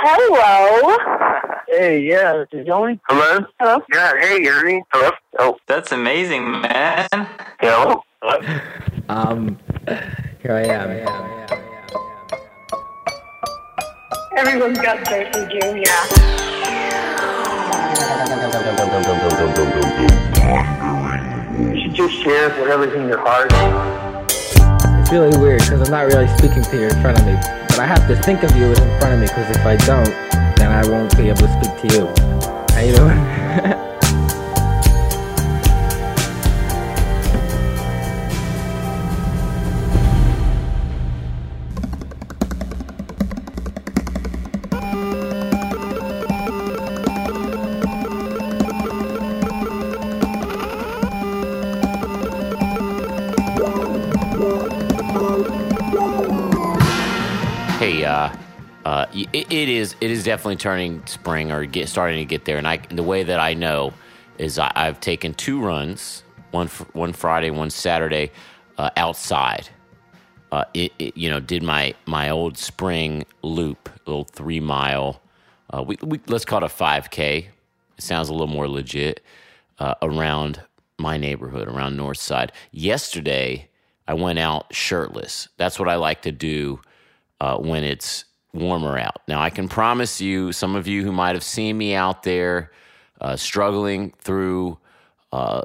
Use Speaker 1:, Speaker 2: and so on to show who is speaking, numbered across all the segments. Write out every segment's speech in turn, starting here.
Speaker 1: Hello.
Speaker 2: Hey, yeah, this is Yoni.
Speaker 3: Hello?
Speaker 1: Hello.
Speaker 3: Yeah, hey, Ernie. Hello? Oh,
Speaker 4: That's amazing, man.
Speaker 3: hello? What?
Speaker 2: Um, here I am. Here I am.
Speaker 1: Everyone's got dirt to do, yeah.
Speaker 3: You should just share whatever's in your heart.
Speaker 2: It's really weird because I'm not really speaking to you in front of me, but I have to think of you as in front of me because if I don't, then I won't be able to speak to you. How you doing?
Speaker 5: it, it is it is definitely turning spring or get starting to get there, and I the way that I know is I, I've taken two runs, one one Friday, one Saturday, uh, outside. Uh, it, it you know did my my old spring loop, little three mile. Uh, we, we let's call it a five k. It sounds a little more legit uh, around my neighborhood, around North Side. Yesterday, I went out shirtless. That's what I like to do uh, when it's warmer out. Now, I can promise you, some of you who might have seen me out there uh, struggling through uh,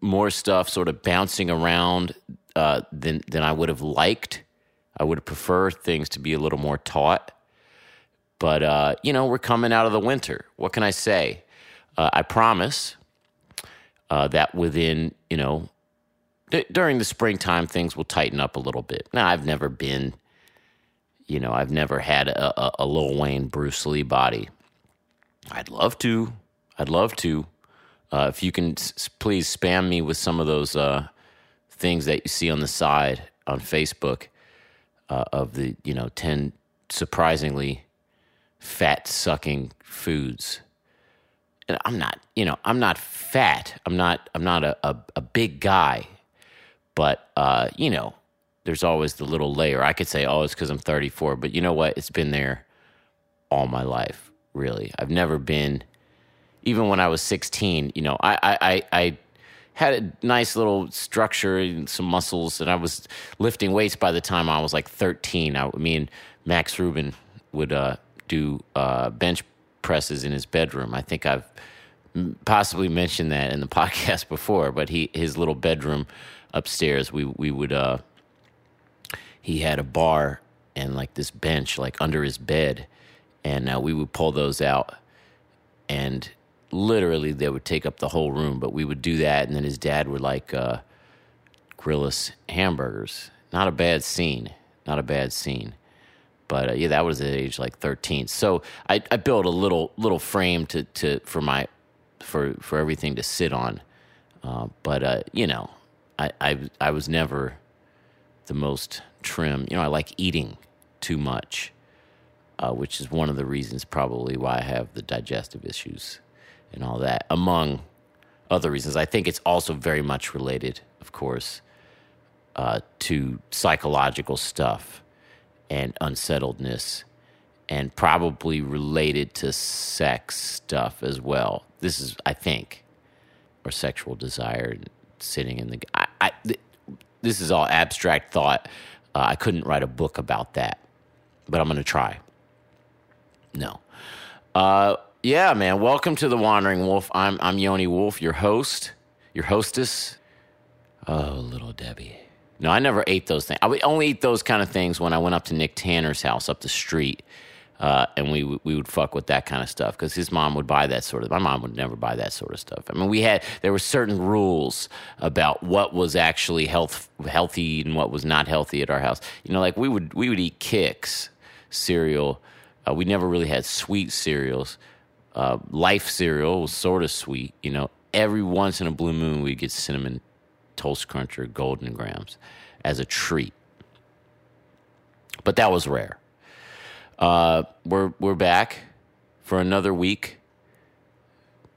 Speaker 5: more stuff, sort of bouncing around uh, than than I would have liked. I would prefer things to be a little more taut. But uh, you know, we're coming out of the winter. What can I say? Uh, I promise uh, that within you know d- during the springtime things will tighten up a little bit. Now, I've never been you know, I've never had a, a, a Lil Wayne Bruce Lee body. I'd love to. I'd love to. Uh, if you can, s- please spam me with some of those uh, things that you see on the side on Facebook uh, of the you know ten surprisingly fat sucking foods. And I'm not, you know, I'm not fat. I'm not. I'm not a, a, a big guy, but uh, you know, there's always the little layer. I could say, oh, it's because I'm 34, but you know what? It's been there all my life, really. I've never been, even when I was 16, you know, I, I, I, I had a nice little structure and some muscles, and I was lifting weights by the time I was like 13. I, me and Max Rubin would uh, do uh, bench presses in his bedroom. I think I've possibly mentioned that in the podcast before, but he his little bedroom upstairs, we we would uh, he had a bar and like this bench like under his bed and uh, we would pull those out and literally they would take up the whole room but we would do that and then his dad would like uh, grill us hamburgers. Not a bad scene not a bad scene but uh, yeah that was at age like 13 so I, I built a little little frame to, to for my for for everything to sit on uh, but uh, you know I, I I was never the most trim. You know, I like eating too much, uh, which is one of the reasons probably why I have the digestive issues and all that, among other reasons. I think it's also very much related, of course, uh, to psychological stuff and unsettledness, and probably related to sex stuff as well. This is, I think, or sexual desire, sitting in the. I, I, this is all abstract thought. Uh, I couldn't write a book about that, but I'm going to try. No. Uh, yeah, man. Welcome to the Wandering Wolf. I'm I'm Yoni Wolf, your host, your hostess. Oh, little Debbie. No, I never ate those things. I would only eat those kind of things when I went up to Nick Tanner's house up the street, uh, and we we would fuck with that kind of stuff because his mom would buy that sort of. My mom would never buy that sort of stuff. I mean, we had there were certain rules about what was actually health healthy and what was not healthy at our house. You know, like we would we would eat Kix cereal. Uh, we never really had sweet cereals. Uh, Life cereal was sort of sweet. You know, every once in a blue moon we'd get cinnamon toast crunch or golden grahams as a treat. But that was rare. Uh, we're we're back for another week.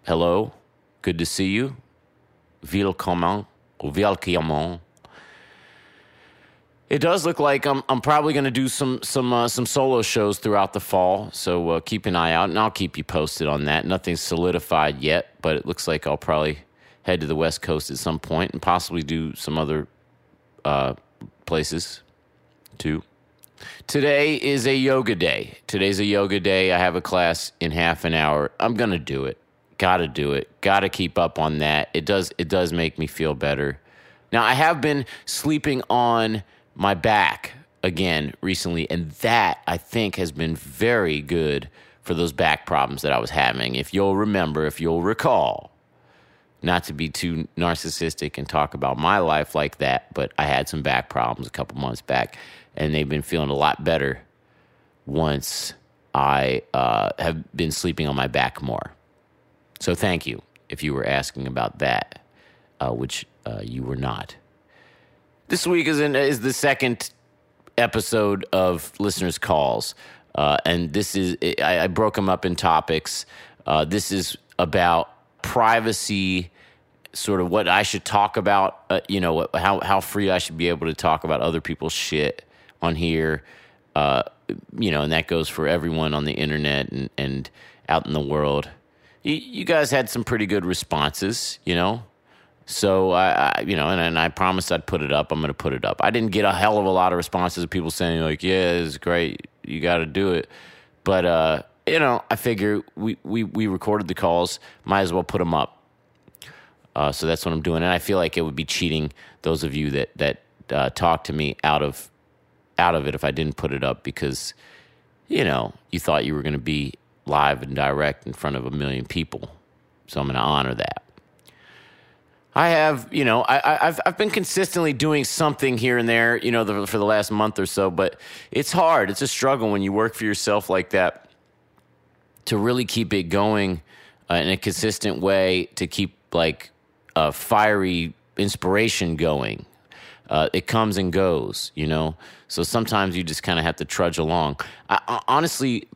Speaker 5: Hello, good to see you. Willkommen, willkommen. It does look like I'm I'm probably going to do some some uh, some solo shows throughout the fall. So uh, keep an eye out, and I'll keep you posted on that. Nothing's solidified yet, but it looks like I'll probably head to the West Coast at some point, and possibly do some other uh, places too. Today is a yoga day. Today's a yoga day. I have a class in half an hour. I'm going to do it. Got to do it. Got to keep up on that. It does it does make me feel better. Now, I have been sleeping on my back again recently, and that I think has been very good for those back problems that I was having. If you'll remember, if you'll recall, not to be too narcissistic and talk about my life like that, but I had some back problems a couple months back, and they've been feeling a lot better once I uh, have been sleeping on my back more. So thank you if you were asking about that, uh, which uh, you were not. This week is in, is the second episode of listeners' calls, uh, and this is I, I broke them up in topics. Uh, this is about privacy, sort of what I should talk about. Uh, you know, what- how how free I should be able to talk about other people's shit on here. Uh, you know, and that goes for everyone on the internet and, and out in the world. You, guys had some pretty good responses, you know. So I, I you know, and, and I promised I'd put it up. I'm going to put it up. I didn't get a hell of a lot of responses of people saying like, "Yeah, it's great. You got to do it." But uh, you know, I figure we, we we recorded the calls. Might as well put them up. Uh, so that's what I'm doing, and I feel like it would be cheating those of you that that uh, talk to me out of out of it if I didn't put it up because you know you thought you were going to be live and direct in front of a million people. So I'm going to honor that. I have, you know, I, I've I've been consistently doing something here and there, you know, the, for the last month or so. But it's hard. It's a struggle when you work for yourself like that to really keep it going uh, in a consistent way to keep like a fiery inspiration going. Uh, it comes and goes, you know. So sometimes you just kind of have to trudge along. I, honestly,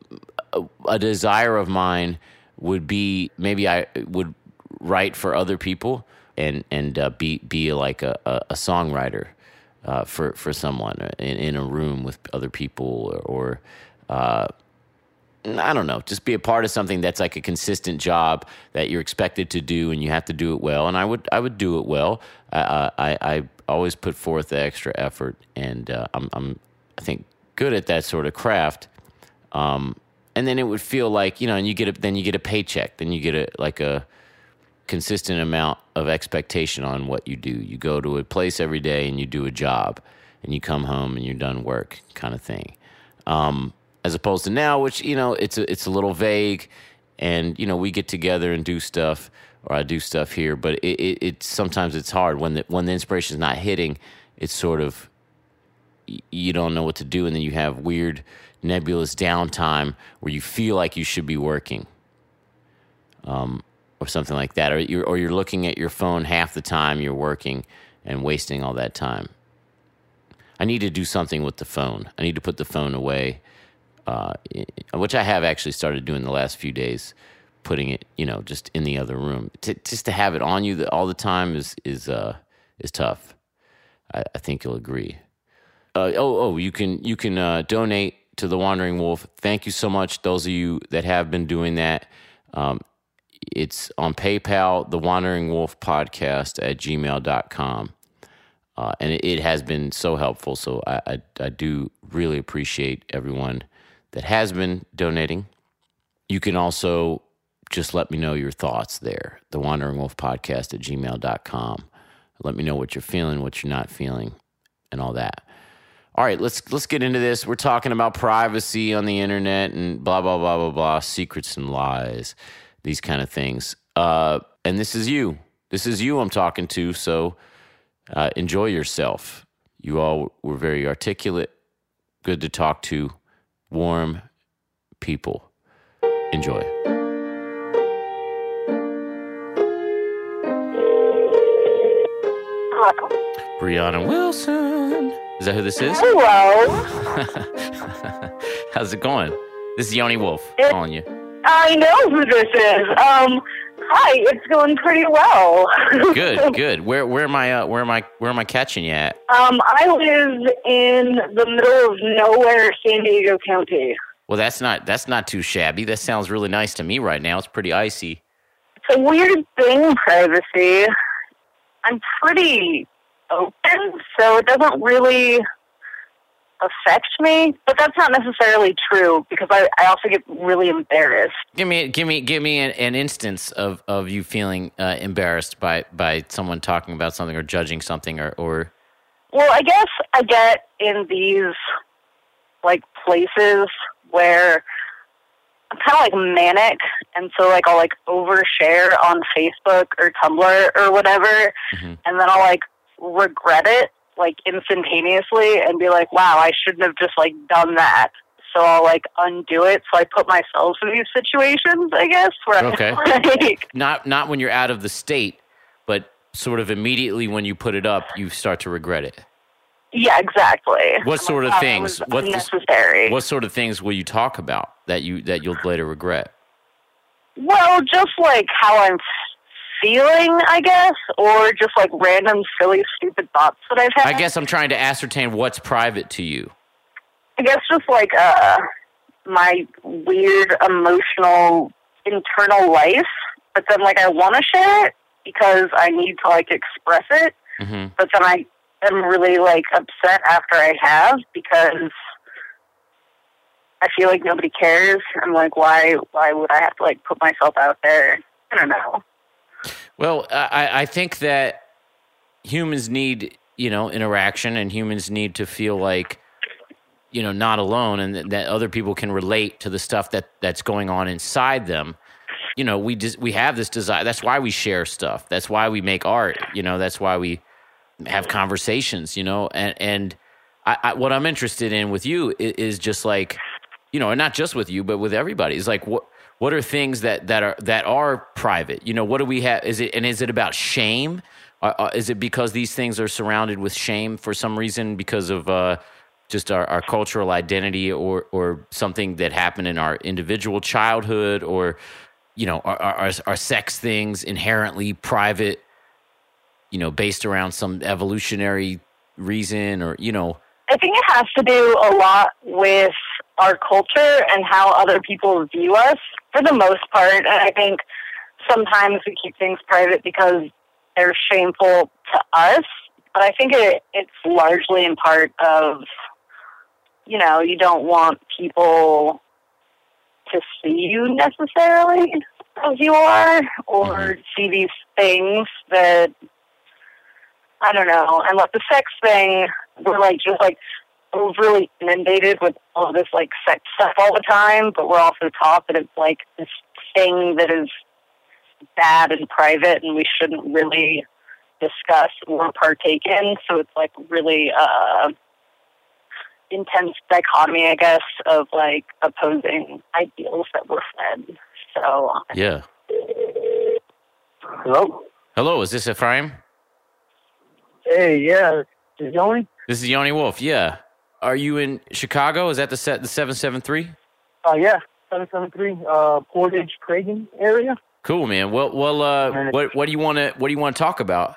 Speaker 5: a, desire of mine would be maybe I would write for other people and and uh, be be like a, a, a songwriter uh, for for someone in, in a room with other people or. or uh, I don't know, just be a part of something that's like a consistent job that you're expected to do, and you have to do it well. And I would, I would do it well. I, I always put forth the extra effort, and uh, I'm, I'm, I think, good at that sort of craft. Um, and then it would feel like you know, and you get a, then you get a paycheck, then you get a like a consistent amount of expectation on what you do. You go to a place every day and you do a job, and you come home and you're done work, kind of thing. Um, as opposed to now, which you know it's a, it's a little vague, and you know we get together and do stuff, or I do stuff here, but it, it, it sometimes it's hard when the when the inspiration's not hitting. It's sort of you don't know what to do, and then you have weird nebulous downtime where you feel like you should be working, um, or something like that, or you're or you're looking at your phone half the time you're working and wasting all that time. I need to do something with the phone. I need to put the phone away, uh, which I have actually started doing the last few days. Putting it, you know, just in the other room. Just to have it on you all the time is is uh, is tough. I, I think you'll agree. Uh, oh, oh, you can you can uh, donate to the Wandering Wolf. Thank you so much, those of you that have been doing that. Um, it's on PayPal, the Wandering Wolf Podcast at gmail.com. Uh, and it, it has been so helpful. So I, I, I do really appreciate everyone that has been donating. You can also just let me know your thoughts there, the Wandering Wolf Podcast at gmail.com. Let me know what you're feeling, what you're not feeling, and all that. All right, let's let's get into this. We're talking about privacy on the internet and blah blah blah blah blah, secrets and lies, these kind of things. Uh, and this is you. This is you I'm talking to. So uh, enjoy yourself. You all were very articulate, good to talk to, warm people. Enjoy.
Speaker 1: Hello.
Speaker 5: Brianna Wilson. Is that who this is?
Speaker 1: Hello.
Speaker 5: How's it going? This is Yoni Wolf
Speaker 1: It-
Speaker 5: calling you.
Speaker 1: I know who this is. Um,
Speaker 6: Hi, it's going pretty well.
Speaker 5: Good, good. Where where am I uh, where am I where am I catching you at?
Speaker 6: Um, I live in the middle of nowhere, San Diego County.
Speaker 5: Well, that's not that's not too shabby. That sounds really nice to me right now. It's pretty icy.
Speaker 6: It's a weird thing, privacy. I'm pretty open, so it doesn't really affect me. But that's not necessarily true because I, I also get really embarrassed.
Speaker 5: Give me give me give me an, an instance of, of you feeling uh, embarrassed by by someone talking about something or judging something or or
Speaker 6: Well, I guess I get in these like places where I'm kind of like manic, and so like I'll like overshare on Facebook or Tumblr or whatever,
Speaker 5: Mhm.
Speaker 6: and then I'll like regret it like instantaneously and be like, wow, I shouldn't have just like done that. So I'll like undo it. So I put myself in these situations, I guess, where
Speaker 5: Okay.
Speaker 6: I'm like,
Speaker 5: not not when you're out of the state, but sort of immediately when you put it up, you start to regret it.
Speaker 6: Yeah, exactly.
Speaker 5: What
Speaker 6: I'm
Speaker 5: sort
Speaker 6: like,
Speaker 5: of things? What's the- What sort of things will you talk about that you that you'll later regret?
Speaker 6: Well, just like how I'm feeling, I guess, or just like random silly, stupid thoughts that I've had.
Speaker 5: I guess I'm trying to ascertain what's private to you.
Speaker 6: I guess just like uh, my weird emotional internal life, but then like I want to share it because I need to like express it,
Speaker 5: hmm
Speaker 6: but then I am really like upset after I have because I feel like nobody cares. I'm like, why? Why would I have to like put myself out there? I don't know.
Speaker 5: Well, I, I think that humans need, you know, interaction and humans need to feel like, you know, not alone and that, that other people can relate to the stuff that, that's going on inside them. You know, we just, we have this desire. That's why we share stuff. That's why we make art. You know, that's why we have conversations, you know, and, and I, I, what I'm interested in with you is, is just like, you know, and not just with you, but with everybody. It's like what what are things that that are that are private? You know, what do we have? Is it and is it about shame? Uh, uh, is it because these things are surrounded with shame for some reason because of uh, just our, our cultural identity or or something that happened in our individual childhood or you know our our, our sex things inherently private? You know, based around some evolutionary reason or you know
Speaker 6: I think it has to do a lot with our culture and how other people view us for the most part. And I think sometimes we keep things private because they're shameful to us. But I think it, it's largely in part of, you know, you don't want people to see you necessarily as you are or mm-hmm. see these things that I don't know. And like the sex thing, we're like just like overly inundated with all this like sex stuff all the time, but we're also taught that it's like this thing that is bad and private and we shouldn't really discuss or partake in. So it's like really uh intense dichotomy, I guess, of like opposing ideals that we're fed. So
Speaker 5: yeah.
Speaker 3: Hello?
Speaker 5: Hello, is this Ephraim?
Speaker 3: Hey, yeah. this Is Yoni?
Speaker 5: This is Yoni Wolf. Yeah. Are you in Chicago? Is that the set the seven seven three?
Speaker 3: Uh, yeah. 773, uh, Portage, Cragin area.
Speaker 5: Cool, man. Well, well, uh, what what do you want to what do you want to talk about?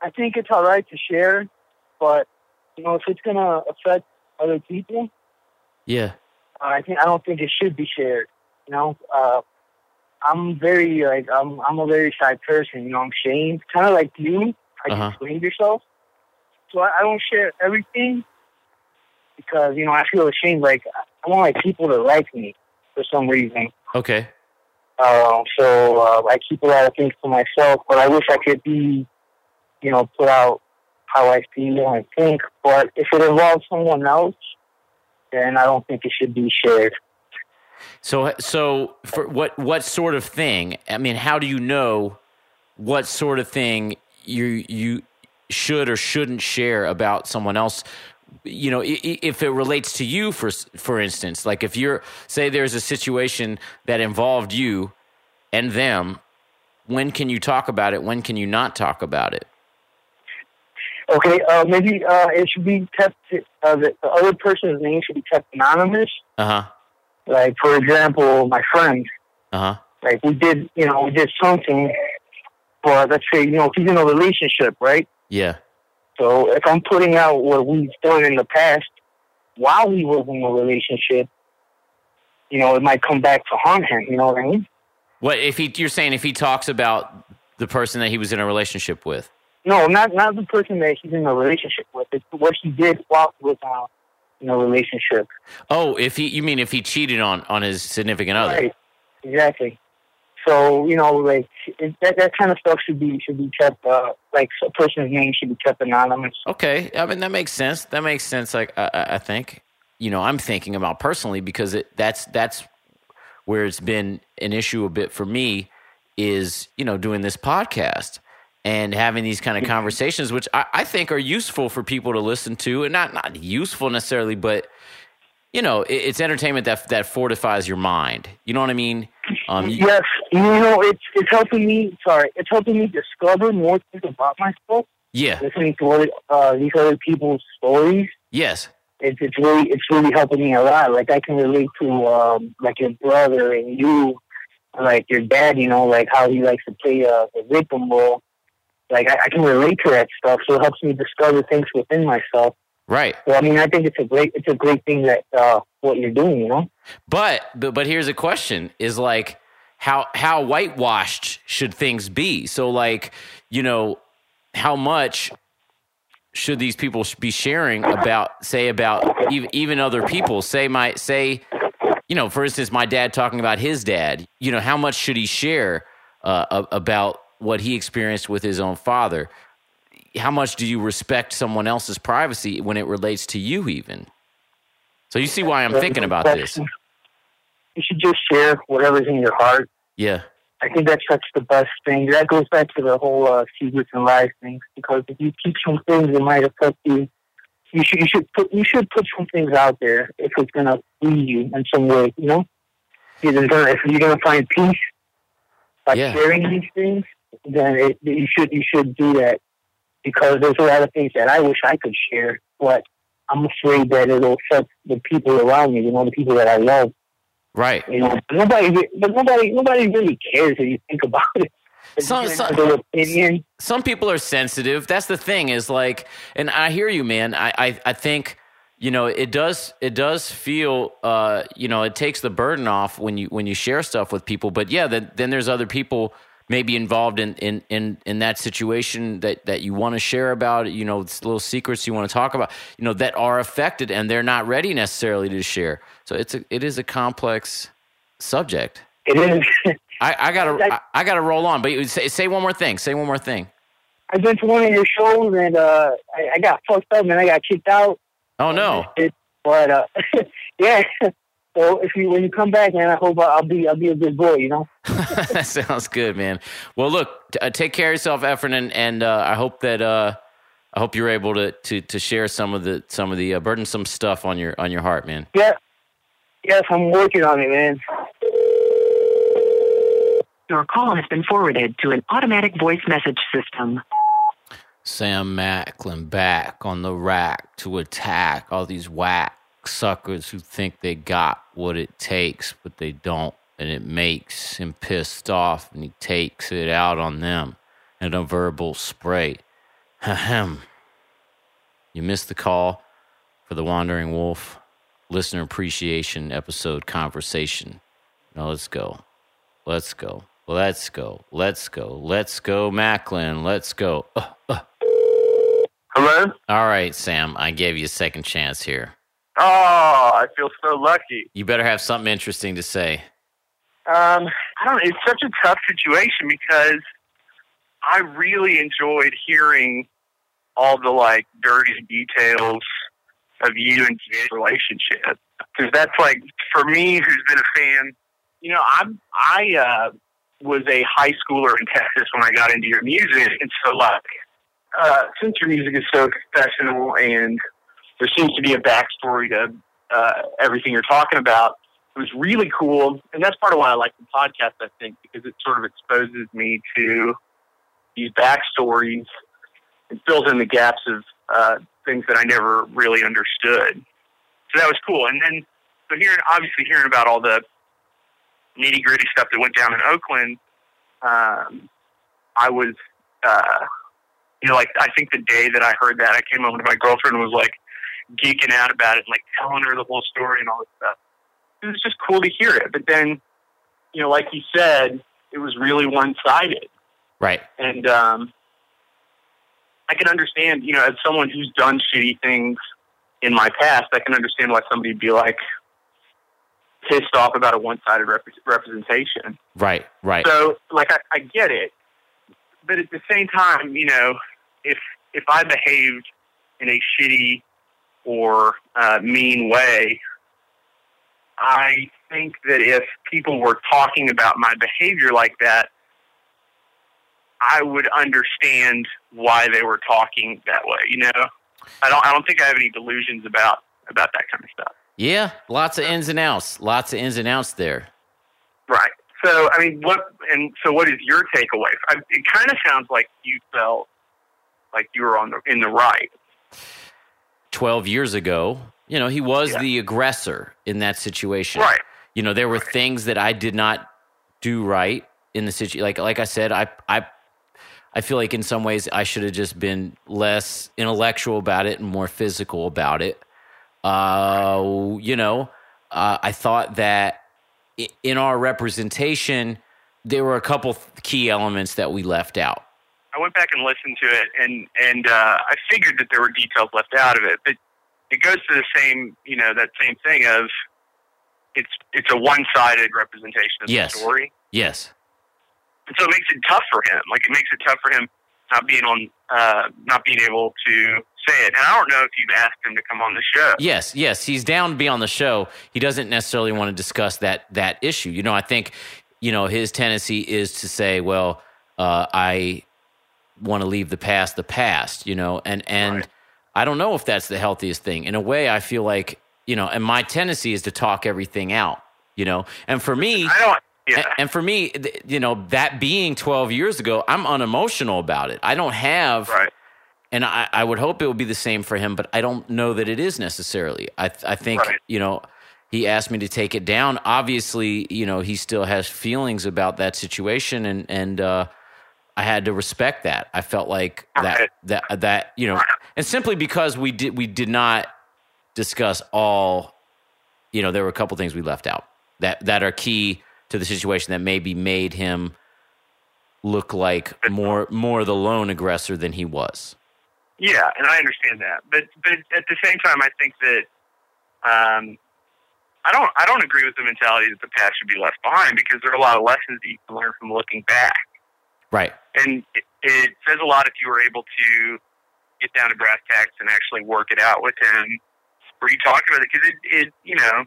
Speaker 3: I think it's all right to share, but, you know, if it's going to affect other people,
Speaker 5: Yeah.
Speaker 3: uh, I think I don't think it should be shared. You know, uh, I'm very like I'm I'm a very shy person. You know, I'm shamed, kind of like you. I
Speaker 5: Uh-huh.
Speaker 3: you explained yourself, so I, I don't share everything because you know I feel ashamed. Like I want like people to like me for some reason.
Speaker 5: Okay.
Speaker 3: Um, so uh, I keep a lot of things to myself, but I wish I could be, you know, put out how I feel and think. But if it involves someone else, then I don't think it should be shared.
Speaker 5: So so for what what sort of thing? I mean, how do you know what sort of thing you you should or shouldn't share about someone else? You know, if it relates to you, for for instance, like if you're say there's a situation that involved you and them, when can you talk about it? When can you not talk about it?
Speaker 3: Okay, uh, maybe uh, it should be kept. Uh, the, the other person's name should be kept anonymous.
Speaker 5: Uh huh.
Speaker 3: Like, for example, my friend.
Speaker 5: Uh huh.
Speaker 3: Like we did, you know, we did something. For let's say, you know, if he's in a relationship, right?
Speaker 5: Yeah.
Speaker 3: So if I'm putting out what we've done in the past while we were in a relationship, you know, it might come back to haunt him. You know what I mean?
Speaker 5: What if he? You're saying if he talks about the person that he was in a relationship with?
Speaker 3: No, not not the person that he's in a relationship with. It's what he did while he was uh, in a relationship.
Speaker 5: Oh, if he? You mean if he cheated on on his significant other?
Speaker 3: Right. Exactly. So you know, like it, that that kind of stuff should be should be kept. Uh, like a person's name should be kept anonymous.
Speaker 5: Okay, I mean that makes sense. That makes sense. Like I, I think, you know, I'm thinking about personally because it that's that's where it's been an issue a bit for me is you know doing this podcast and having these kind of conversations, which I, I think are useful for people to listen to, and not not useful necessarily, but you know, it, it's entertainment that that fortifies your mind. You know what I mean? Um, you-
Speaker 3: Yes, you know, it's it's helping me. Sorry, it's helping me discover more things about myself.
Speaker 5: yeah,
Speaker 3: Listening to other, uh, these other people's stories,
Speaker 5: yes,
Speaker 3: it's it's really it's really helping me a lot. Like I can relate to um, like your brother and you, like your dad. You know, like how he likes to play uh, the victim role. Like I, I can relate to that stuff, so it helps me discover things within myself.
Speaker 5: right.
Speaker 3: So I mean, I think it's a great it's a great thing that uh, what you're doing. You know.
Speaker 5: But but but here's a question: is like how how whitewashed should things be? So like you know how much should these people be sharing about say about even, other people? Say my say you know for instance my dad talking about his dad. You know how much should he share uh, about what he experienced with his own father? How much do you respect someone else's privacy when it relates to you even? So you see why I'm thinking about this.
Speaker 3: You should just share whatever's in your heart.
Speaker 5: Yeah.
Speaker 3: I think that's such the best thing. That goes back to the whole uh, secrets and lies thing. Because if you keep some things that might affect you, you should you should put you should put some things out there if it's gonna free you in some way. You know, if you're gonna, if you're gonna find peace by
Speaker 5: Yeah.
Speaker 3: sharing these things, then it, you should you should do that. Because there's a lot of things that I wish I could share, but I'm afraid that it'll affect the people around me. You know, the people that I love.
Speaker 5: Right.
Speaker 3: You know, but nobody, but nobody, nobody really cares if you think about it.
Speaker 5: Some- some- Some people are sensitive. That's the thing is like, and I hear you, man. I, I, I think, you know, it does, it does feel, uh, you know, it takes the burden off when you, when you share stuff with people. But yeah, then, then there's other people maybe involved in, in, in, in that situation that, that you want to share about, you know, little secrets you want to talk about, you know, that are affected and they're not ready necessarily to share. So it's a, it is a complex subject.
Speaker 3: It is.
Speaker 5: I, I gotta, I, I gotta roll on. But you say, say one more thing. Say one more thing.
Speaker 3: I've been to one of your shows and uh, I, I got fucked up and I got kicked out.
Speaker 5: Oh no.
Speaker 3: It, but uh, yeah. So if you when you come back, man, I hope I'll be I'll be a good boy. You know.
Speaker 5: that sounds good, man. Well, look, t- uh, take care of yourself, Efren, and, and uh, I hope that uh, I hope you're able to, to, to share some of the some of the uh, burdensome stuff on your on your heart, man.
Speaker 3: Yeah. Yes, I'm working on it, man.
Speaker 7: Your call has been forwarded to an automatic voice message system.
Speaker 5: Sam Macklin back on the rack to attack all these whack suckers who think they got what it takes, but they don't, and it makes him pissed off, and he takes it out on them in a verbal spray. Ahem. You missed the call for the Wandering Wolf listener appreciation episode conversation. Now let's go. Let's go. Let's go. Let's go. Let's go, Macklin. Let's go. Uh, uh.
Speaker 8: Hello?
Speaker 5: All right, Sam. I gave you a second chance here.
Speaker 8: Oh, I feel so lucky.
Speaker 5: You better have something interesting to say.
Speaker 8: Um, I don't. It's such a tough situation because I really enjoyed hearing all the like dirty details of you and Jay's relationship because that's like for me, who's been a fan. You know, I'm I uh, was a high schooler in Texas when I got into your music, and so like uh, since your music is so professional and there seems to be a backstory to uh, everything you're talking about. It was really cool, and that's part of why I like the podcast. I think because it sort of exposes me to these backstories and fills in the gaps of uh, things that I never really understood. So that was cool. And then, so hearing obviously hearing about all the nitty gritty stuff that went down in Oakland, um, I was, uh, you know, like I think the day that I heard that, I came home to my girlfriend and was like geeking out about it, and, like telling her the whole story and all this stuff. It was just cool to hear it. But then, you know, like you said, it was really one sided.
Speaker 5: Right.
Speaker 8: And um, I can understand, you know, as someone who's done shitty things in my past, I can understand why somebody'd be like pissed off about a one-sided rep- representation.
Speaker 5: Right. Right.
Speaker 8: So, like, I, I get it, but at the same time, you know, if if I behaved in a shitty or uh, mean way, I think that if people were talking about my behavior like that, I would understand why they were talking that way. You know, I don't. I don't think I have any delusions about about that kind of stuff.
Speaker 5: yeah. Lots of ins and outs. Lots of ins and outs there.
Speaker 8: Right. So, I mean, what and so what is your takeaway? I, it kind of sounds like you felt like you were on the in the right.
Speaker 5: 12 years ago, you know, he was
Speaker 8: Yeah.
Speaker 5: the aggressor in that situation.
Speaker 8: Right.
Speaker 5: You know, there were things that I did not do right in the situation. Like, like I said, I, I, I feel like in some ways I should have just been less intellectual about it and more physical about it. Uh, you know, uh, I thought that in our representation, there were a couple key elements that we left out.
Speaker 8: I went back and listened to it, and and uh, I figured that there were details left out of it, but it goes to the same, you know, that same thing of it's it's a one sided representation of
Speaker 5: Yes.
Speaker 8: the story,
Speaker 5: Yes.
Speaker 8: and so it makes it tough for him. Like it makes it tough for him not being on, uh, not being able to say it. And I don't know if you've asked him to come on the show.
Speaker 5: Yes, yes, he's down to be on the show. He doesn't necessarily want to discuss that that issue. You know, I think you know his tendency is to say, "Well, uh, I want to leave the past the past," you know, and and
Speaker 8: Right.
Speaker 5: I don't know if that's the healthiest thing. In a way, I feel like you know, and my tendency is to talk everything out, you know, and for me,
Speaker 8: I don't. Yeah.
Speaker 5: and, for me, you know, that being twelve years ago, I'm unemotional about it. I don't have
Speaker 8: right.
Speaker 5: and I, I would hope it would be the same for him, but I don't know that it is necessarily. I I think
Speaker 8: Right.
Speaker 5: you know he asked me to take it down. Obviously, you know he still has feelings about that situation, and and uh, I had to respect that. I felt like that that that you know, and simply because we did we did not discuss all, you know, there were a couple things we left out that that are key to the situation that maybe made him look like more more the lone aggressor than he was.
Speaker 8: Yeah, and I understand that, but but at the same time, I think that um, I don't I don't agree with the mentality that the past should be left behind because there are a lot of lessons that you can learn from looking back,
Speaker 5: Right.
Speaker 8: And it, it says a lot if you were able to get down to brass tacks and actually work it out with him, where you talked about it because it, it you know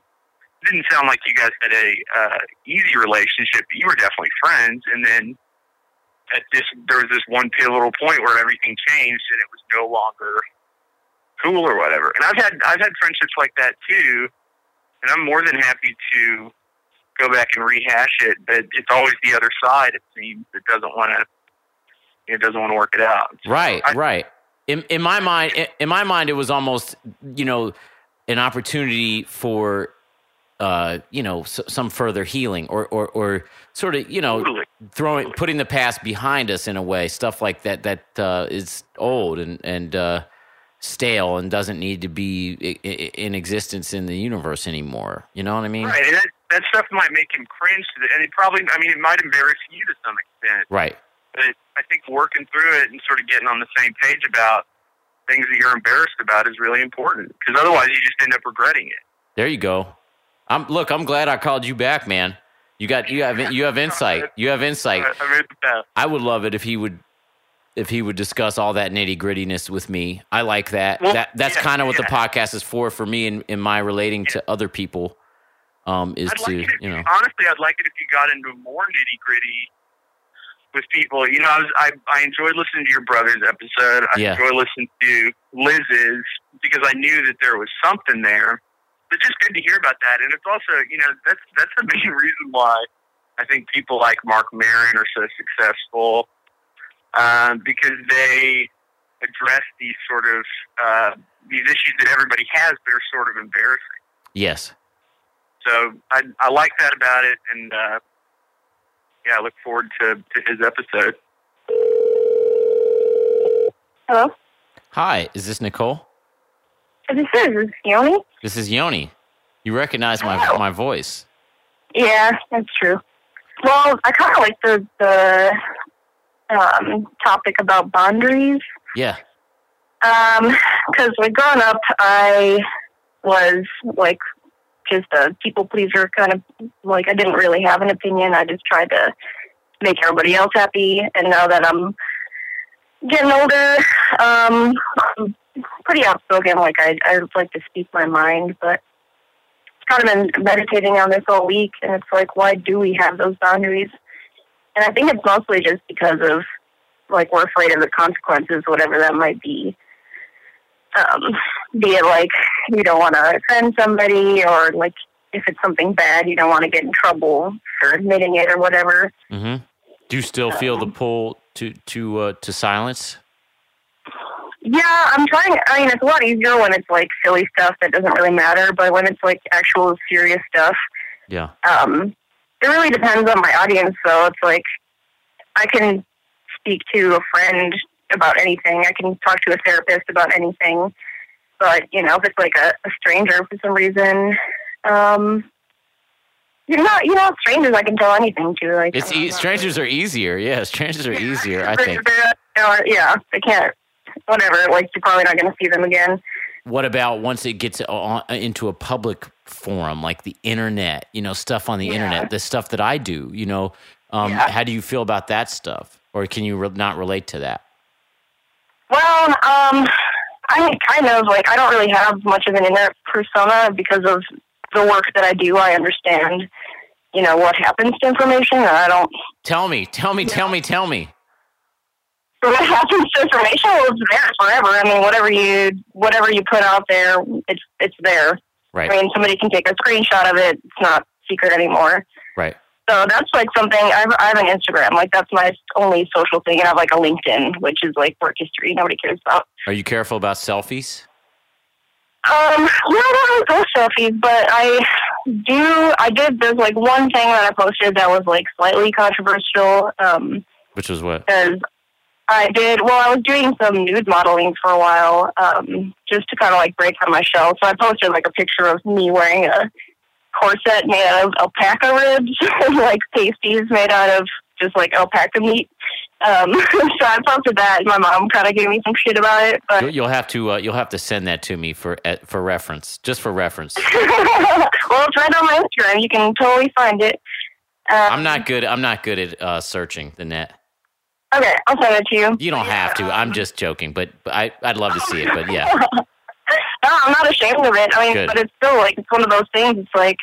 Speaker 8: didn't sound like you guys had a uh, easy relationship, but you were definitely friends, and then at this there was this one pivotal point where everything changed and it was no longer cool or whatever. And I've had I've had friendships like that too, and I'm more than happy to go back and rehash it. But it's always the other side. It seems that doesn't want to it doesn't want to work it out. So
Speaker 5: Right,
Speaker 8: I-
Speaker 5: right. In in my mind, in, in my mind, it was almost you know an opportunity for uh, you know s- some further healing or or or sort of you know
Speaker 8: Totally.
Speaker 5: throwing putting the past behind us in a way, stuff like that that uh, is old and and uh, stale and doesn't need to be i- i- in existence in the universe anymore. You know what I mean?
Speaker 8: Right, and that, that stuff might make him cringe, to the, and it probably, I mean, it might embarrass you to some extent.
Speaker 5: Right.
Speaker 8: But I think working through it and sort of getting on the same page about things that you're embarrassed about is really important because otherwise you just end up regretting it.
Speaker 5: There you go. I'm look. I'm glad I called you back, man. You got you have you have insight. You have insight.
Speaker 8: I, I made the best.
Speaker 5: I would love it if he would if he would discuss all that nitty grittiness with me. I like that.
Speaker 8: Well,
Speaker 5: that that's
Speaker 8: yeah,
Speaker 5: kind of what the podcast is for for me in, in my relating to other people. Um, is
Speaker 8: I'd
Speaker 5: to
Speaker 8: like
Speaker 5: you know
Speaker 8: honestly, I'd like it if you got into more nitty gritty with people. You know, I, was, I I enjoyed listening to your brother's episode. I
Speaker 5: Yeah.
Speaker 8: enjoyed listening to Liz's because I knew that there was something there. But just good to hear about that, and it's also you know that's that's the main reason why I think people like Marc Maron are so successful um, because they address these sort of uh, these issues that everybody has, but are sort of embarrassing.
Speaker 5: yes
Speaker 8: So I I like that about it, and uh, yeah, I look forward to to his episode.
Speaker 1: Hello?
Speaker 5: Hi, is this Nicole?
Speaker 1: This is, is Yoni?
Speaker 5: This is Yoni. You recognize my
Speaker 1: Hello.
Speaker 5: my voice.
Speaker 1: Yeah, that's true. Well, I kind of like the the um, topic about boundaries.
Speaker 5: Yeah.
Speaker 1: Um, because like growing up, I was like just a people pleaser, kind of like I didn't really have an opinion. I just tried to make everybody else happy. And now that I'm getting older, um, I'm pretty outspoken. Like I, I like to speak my mind, but I've kind of been meditating on this all week, and it's like, why do we have those boundaries? And I think it's mostly just because of like we're afraid of the consequences, whatever that might be. Um, be it like you don't want to offend somebody, or like if it's something bad, you don't want to get in trouble for admitting it or whatever.
Speaker 5: hmm Do you still feel the pull to to uh, to silence?
Speaker 1: Yeah, I'm trying. I mean, it's a lot easier when it's like silly stuff that doesn't really matter, but when it's like actual serious stuff,
Speaker 5: Yeah.
Speaker 1: um, it really depends on my audience. So it's like I can speak to a friend about anything. I can talk to a therapist about anything. But you know, if it's like a, a stranger for some reason, um, you know, you know, strangers I can tell anything to. Like
Speaker 5: It's e- strangers are easier. Yeah, strangers are easier. I think.
Speaker 1: yeah, they can't. Whatever. Like you're probably not going to see them again.
Speaker 5: What about once it gets on, into a public forum like the internet? You know, stuff on the
Speaker 1: Yeah.
Speaker 5: internet, the stuff that I do. You know, um,
Speaker 1: Yeah.
Speaker 5: how do you feel about that stuff, or can you re- not relate to that?
Speaker 1: Well, um, I mean, kind of like I don't really have much of an internet persona because of the work that I do. I understand, you know, what happens to information, and I don't.
Speaker 5: Tell me, tell me, tell me, tell me.
Speaker 1: What happens to information? Well, it's there forever. I mean, whatever you whatever you put out there, it's it's there.
Speaker 5: Right,
Speaker 1: I mean, somebody can take a screenshot of it. It's not secret anymore. So that's like something I have, I have an Instagram. Like that's my only social thing, and I have like a LinkedIn, which is like work history. Nobody cares about.
Speaker 5: Are you careful about selfies?
Speaker 1: Um, no, I don't really post selfies, but I do. I did. There's like one thing that I posted that was like slightly controversial. Um,
Speaker 5: Which was what?
Speaker 1: because I did. Well, I was doing some nude modeling for a while, um, just to kind of like break out my shell. So I posted like a picture of me wearing a corset made out of alpaca ribs and like pasties made out of just like alpaca meat. Um, so I posted that, and my mom kind of gave me some shit about it, but.
Speaker 5: You'll- have to uh, you'll have to send that to me for uh, for reference, just for reference.
Speaker 1: well, it's right on my Instagram. You can totally find it. Um,
Speaker 5: I'm not good. I'm not good at uh, searching the net.
Speaker 1: Okay, I'll send it to you.
Speaker 5: You don't have to. I'm just joking, but, but I I'd love to see it. But yeah,
Speaker 1: no, I'm not ashamed of it. I mean,
Speaker 5: Good.
Speaker 1: but it's still like it's one of those things. It's like,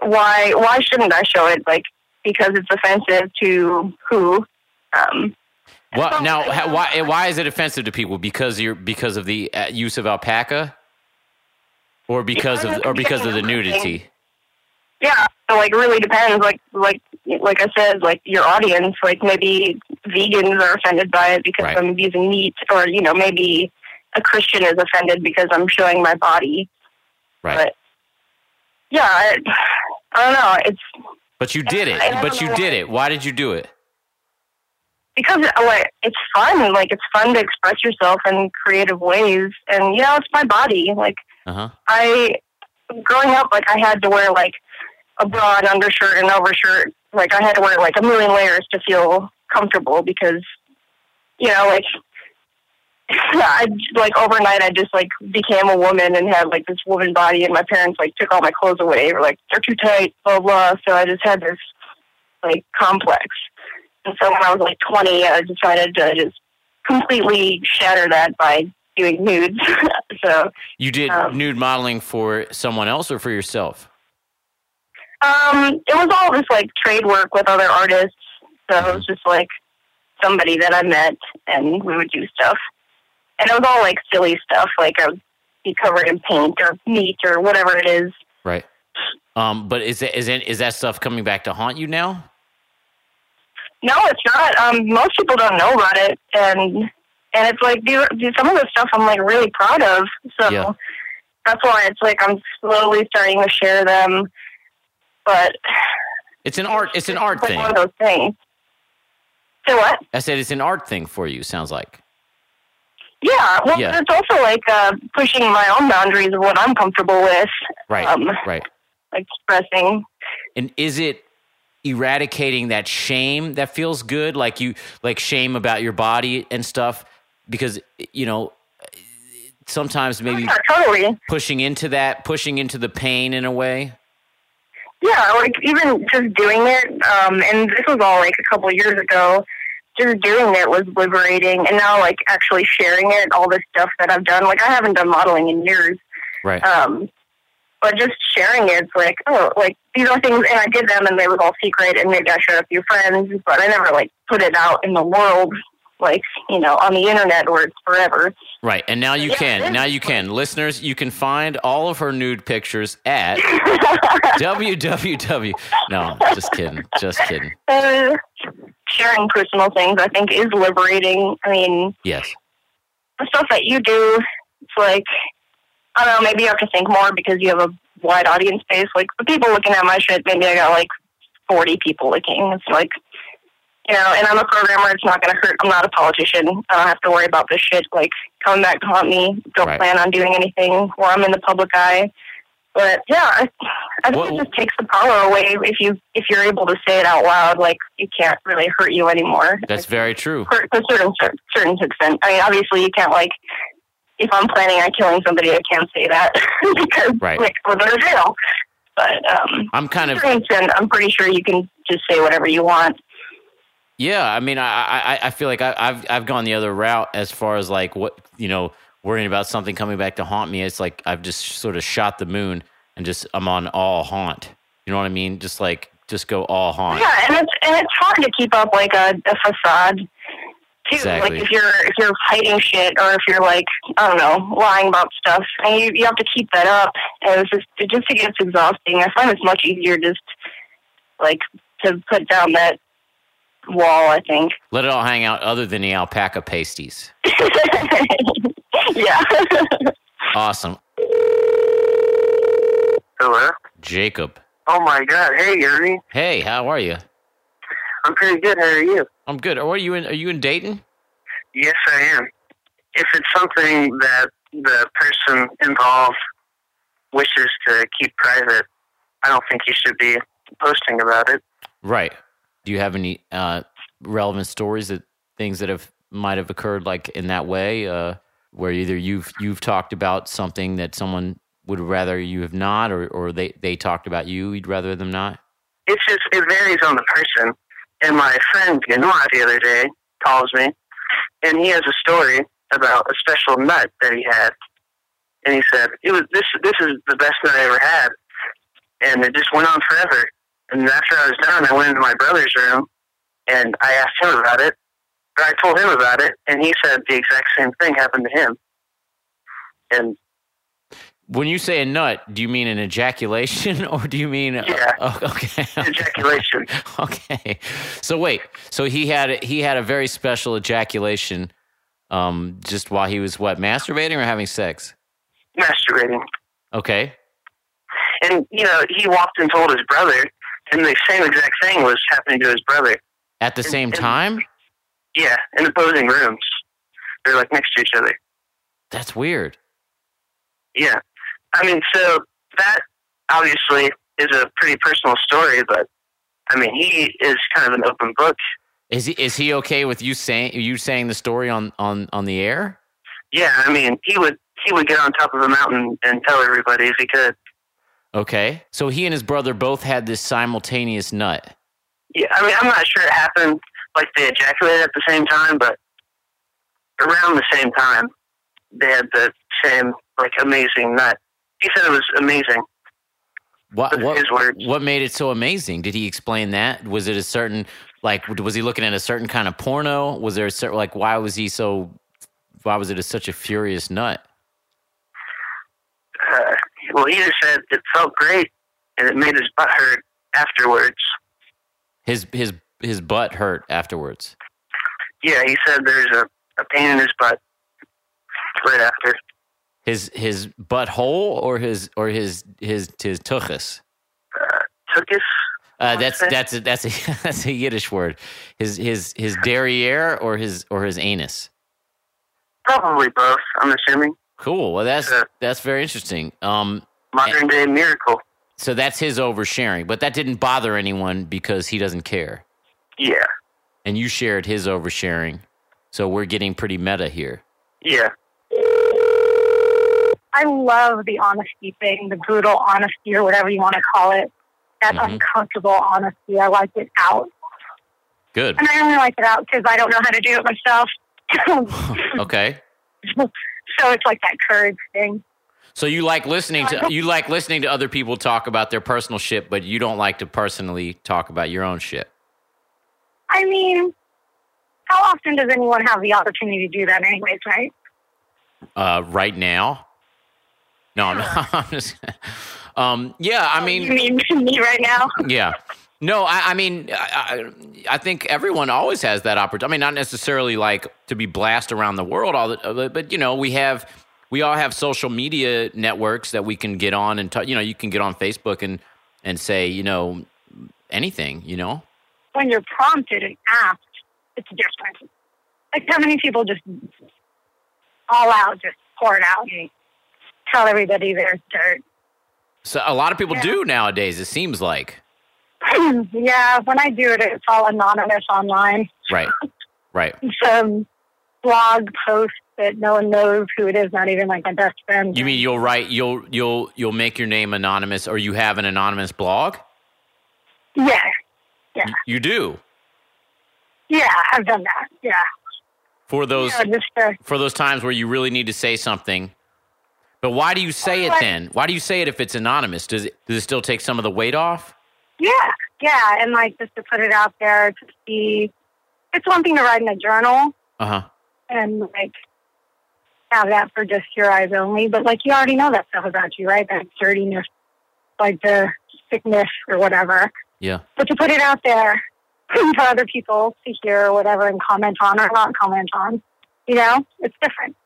Speaker 1: why why shouldn't I show it? Like because it's offensive to who? Um,
Speaker 5: Well, now, why why is it offensive to people? Because you're because of the uh, use of alpaca, or because of or because of the nudity?
Speaker 1: yeah, so like really depends. Like like like I said, like your audience. Like maybe vegans are offended by it because
Speaker 5: Right.
Speaker 1: I'm using meat, or you know maybe a Christian is offended because I'm showing my body.
Speaker 5: Right.
Speaker 1: But yeah, I, I don't know. It's
Speaker 5: But you did it.
Speaker 1: I don't
Speaker 5: But you
Speaker 1: know.
Speaker 5: did it. Why did you do it?
Speaker 1: because like it's fun. Like it's fun to express yourself in creative ways, and you know it's my body. Like
Speaker 5: Uh huh.
Speaker 1: I, growing up, like I had to wear like a bra and undershirt and overshirt. Like I had to wear like a million layers to feel comfortable because, you know, like. I like overnight. I just like became a woman and had like this woman body, and my parents like took all my clothes away. They were like, "They're too tight," blah blah. So I just had this like complex. And so when I was like 20, I decided to just completely shatter that by doing nudes. so
Speaker 5: You did
Speaker 1: Um,
Speaker 5: nude modeling for someone else or for yourself?
Speaker 1: Um, it was all just like trade work with other artists. So it was just like somebody that I met and we would do stuff. And it was all like silly stuff, like I would be covered in paint or meat or whatever it is.
Speaker 5: Right. Um, but is that, is that, is that stuff coming back to haunt you now?
Speaker 1: No, it's not. Um, most people don't know about it, and and it's like do, do some of the stuff I'm like really proud of. So
Speaker 5: Yeah.
Speaker 1: that's why it's like I'm slowly starting to share them. But
Speaker 5: It's an art. It's an art
Speaker 1: it's like
Speaker 5: thing.
Speaker 1: one of those things. So what?
Speaker 5: I said it's an art thing for you. Sounds like.
Speaker 1: Yeah, well,
Speaker 5: Yeah.
Speaker 1: it's also like uh, pushing my own boundaries of what I'm comfortable with,
Speaker 5: Right.
Speaker 1: Um,
Speaker 5: right.
Speaker 1: expressing.
Speaker 5: And is it eradicating that shame that feels good, like you like shame about your body and stuff? Because you know, sometimes maybe
Speaker 1: Yeah, totally.
Speaker 5: pushing into that, pushing into the pain in a way.
Speaker 1: Yeah, like even just doing it, um, and this was all like a couple years ago. Just doing it was liberating, and now like actually sharing it, all this stuff that I've done. Like I haven't done modeling in years,
Speaker 5: Right.
Speaker 1: um, but just sharing it, it's like oh, like these are things, and I did them, and they was all secret, and maybe I showed a few friends, but I never like put it out in the world, like you know, on the internet where it's forever.
Speaker 5: Right. And now you
Speaker 1: Yeah,
Speaker 5: can. Now you can. Listeners, you can find all of her nude pictures at www. No, just kidding. Just kidding.
Speaker 1: Uh, sharing personal things, I think, is liberating. I mean,
Speaker 5: Yes.
Speaker 1: the stuff that you do, it's like, I don't know, maybe you have to think more because you have a wide audience base. Like, the people looking at my shit, maybe I got like 40 people looking. It's like, you know, and I'm a programmer. It's not going to hurt. I'm not a politician. I don't have to worry about this shit, like, coming back to haunt me. Don't
Speaker 5: Right.
Speaker 1: plan on doing anything where I'm in the public eye. But yeah, I, I think it just takes the power away if you if you're able to say it out loud. Like it can't really hurt you anymore.
Speaker 5: That's very true.
Speaker 1: to a certain certain extent. I mean, obviously, you can't like if I'm planning on killing somebody, I can't say that because
Speaker 5: Right.
Speaker 1: like we're going to jail. But um,
Speaker 5: I'm kind of
Speaker 1: certain extent, I'm pretty sure you can just say whatever you want.
Speaker 5: Yeah, I mean, I I, I feel like I, I've I've gone the other route as far as like what you know, worrying about something coming back to haunt me. It's like I've just sort of shot the moon and just I'm on all haunt. You know what I mean? Just like just go all haunt.
Speaker 1: Yeah, and it's and it's hard to keep up like a, a facade too.
Speaker 5: Exactly.
Speaker 1: Like if you're if you're hiding shit or if you're like I don't know lying about stuff, and you you have to keep that up, and it's just it just gets exhausting. I find it's much easier just like to put down that wall. I think.
Speaker 5: Let it all hang out, other than the alpaca pasties.
Speaker 1: yeah.
Speaker 5: Awesome,
Speaker 9: Hello.
Speaker 5: Jacob.
Speaker 9: Oh my God. Hey, Ernie.
Speaker 5: Hey, how are you?
Speaker 9: I'm pretty good. How are you?
Speaker 5: I'm good. Are you in? Are you in Dayton?
Speaker 9: Yes, I am. If it's something that the person involved wishes to keep private, I don't think you should be posting about it.
Speaker 5: Right. Do you have any uh, relevant stories that things that have might have occurred like in that way, uh, where either you've you've talked about something that someone would rather you have not, or or they they talked about you, you'd rather them not.
Speaker 9: It's just it varies on the person. And my friend Ganoir the other day calls me, and he has a story about a special nut that he had. And he said it was this this is the best nut I ever had, and it just went on forever. And after I was done, I went into my brother's room, and I asked him about it. Or I told him about it, and he said the exact same thing happened to him. And
Speaker 5: When you say a nut, do you mean an ejaculation, or do you mean?
Speaker 9: Yeah.
Speaker 5: oh, okay.
Speaker 9: ejaculation.
Speaker 5: okay. So wait. So he had he had a very special ejaculation, um, just while he was what masturbating or having sex.
Speaker 9: masturbating.
Speaker 5: Okay.
Speaker 9: And, you know, he walked and told his brother, and the same exact thing was happening to his brother.
Speaker 5: At the same time.
Speaker 9: Yeah, in opposing rooms. They're like next to each other.
Speaker 5: That's weird.
Speaker 9: Yeah. I mean, so that obviously is a pretty personal story, but I mean, he is kind of an open book.
Speaker 5: Is he is he okay with you saying you saying the story on on on the air?
Speaker 9: Yeah, I mean, he would he would get on top of a mountain and tell everybody if he could.
Speaker 5: Okay. So he and his brother both had this simultaneous nut.
Speaker 9: Yeah, I mean, I'm not sure it happened like they ejaculated at the same time, but around the same time, they had the same like amazing nut. He said it was amazing.
Speaker 5: What what
Speaker 9: his words.
Speaker 5: what made it so amazing? Did he explain that? Was it a certain like was he looking at a certain kind of porno? Was there a certain like why was he so why was it a, such a furious nut?
Speaker 9: Uh, well, he just said it felt great, and it made his butt hurt afterwards.
Speaker 5: His his his butt hurt afterwards.
Speaker 9: Yeah, he said there's a, a pain in his butt right after.
Speaker 5: His his butthole or his or his his his tuchus.
Speaker 9: Tuchus.
Speaker 5: Uh, that's that's a, that's a that's a Yiddish word. His his his derriere or his or his anus.
Speaker 9: Probably both. I'm assuming.
Speaker 5: Cool. Well, that's
Speaker 9: Yeah.
Speaker 5: that's very interesting. Um,
Speaker 9: Modern day miracle.
Speaker 5: so that's his oversharing, but that didn't bother anyone because he doesn't care,
Speaker 9: Yeah.
Speaker 5: and you shared his oversharing. So we're getting pretty meta here.
Speaker 9: Yeah.
Speaker 10: I love the honesty thing, the brutal honesty or whatever you want to call it. That
Speaker 5: Mhm.
Speaker 10: uncomfortable honesty. I like it out.
Speaker 5: Good.
Speaker 10: And I only like it out because I don't know how to do it myself.
Speaker 5: Okay.
Speaker 10: so it's like that courage thing.
Speaker 5: So you like listening to you like listening to other people talk about their personal shit, but you don't like to personally talk about your own shit.
Speaker 10: I mean, how often does anyone have the opportunity to do that, anyways, right?
Speaker 5: Uh, right now. No, I'm, I'm just. Um, yeah, I mean,
Speaker 10: you mean me right now?
Speaker 5: Yeah. No, I, I mean, I, I think everyone always has that opportunity. I mean, not necessarily like to be blast around the world all the, uh, but you know, we have, we all have social media networks that we can get on and, t- you know, you can get on Facebook and, and say, you know, anything, you know?
Speaker 10: When you're prompted and asked, it's different. Like how many people just all out, just pour it out and tell everybody their dirt.
Speaker 5: So a lot of people
Speaker 10: Yeah.
Speaker 5: do nowadays, it seems like.
Speaker 10: yeah, when I do it, it's all anonymous online.
Speaker 5: Right. Right.
Speaker 10: Some blog post that no one knows who it is, not even like my best friend.
Speaker 5: You mean you'll write, you'll, you'll, you'll make your name anonymous or you have an anonymous blog?
Speaker 10: Yeah,
Speaker 5: Y- You do.
Speaker 10: yeah, I've done that. Yeah.
Speaker 5: For those,
Speaker 10: Yeah, just uh,
Speaker 5: for those times where you really need to say something. But why do you say it then? Why do you say it if it's anonymous? Does it does it still take some of the weight off?
Speaker 10: Yeah, yeah, and like just to put it out there to see. It's one thing to write in a journal
Speaker 5: Uh huh.
Speaker 10: and like have that for just your eyes only, but like you already know that stuff about you, right? That dirtiness, like the sickness or whatever.
Speaker 5: Yeah.
Speaker 10: But to put it out there for other people to hear or whatever and comment on or not comment on, you know, it's different.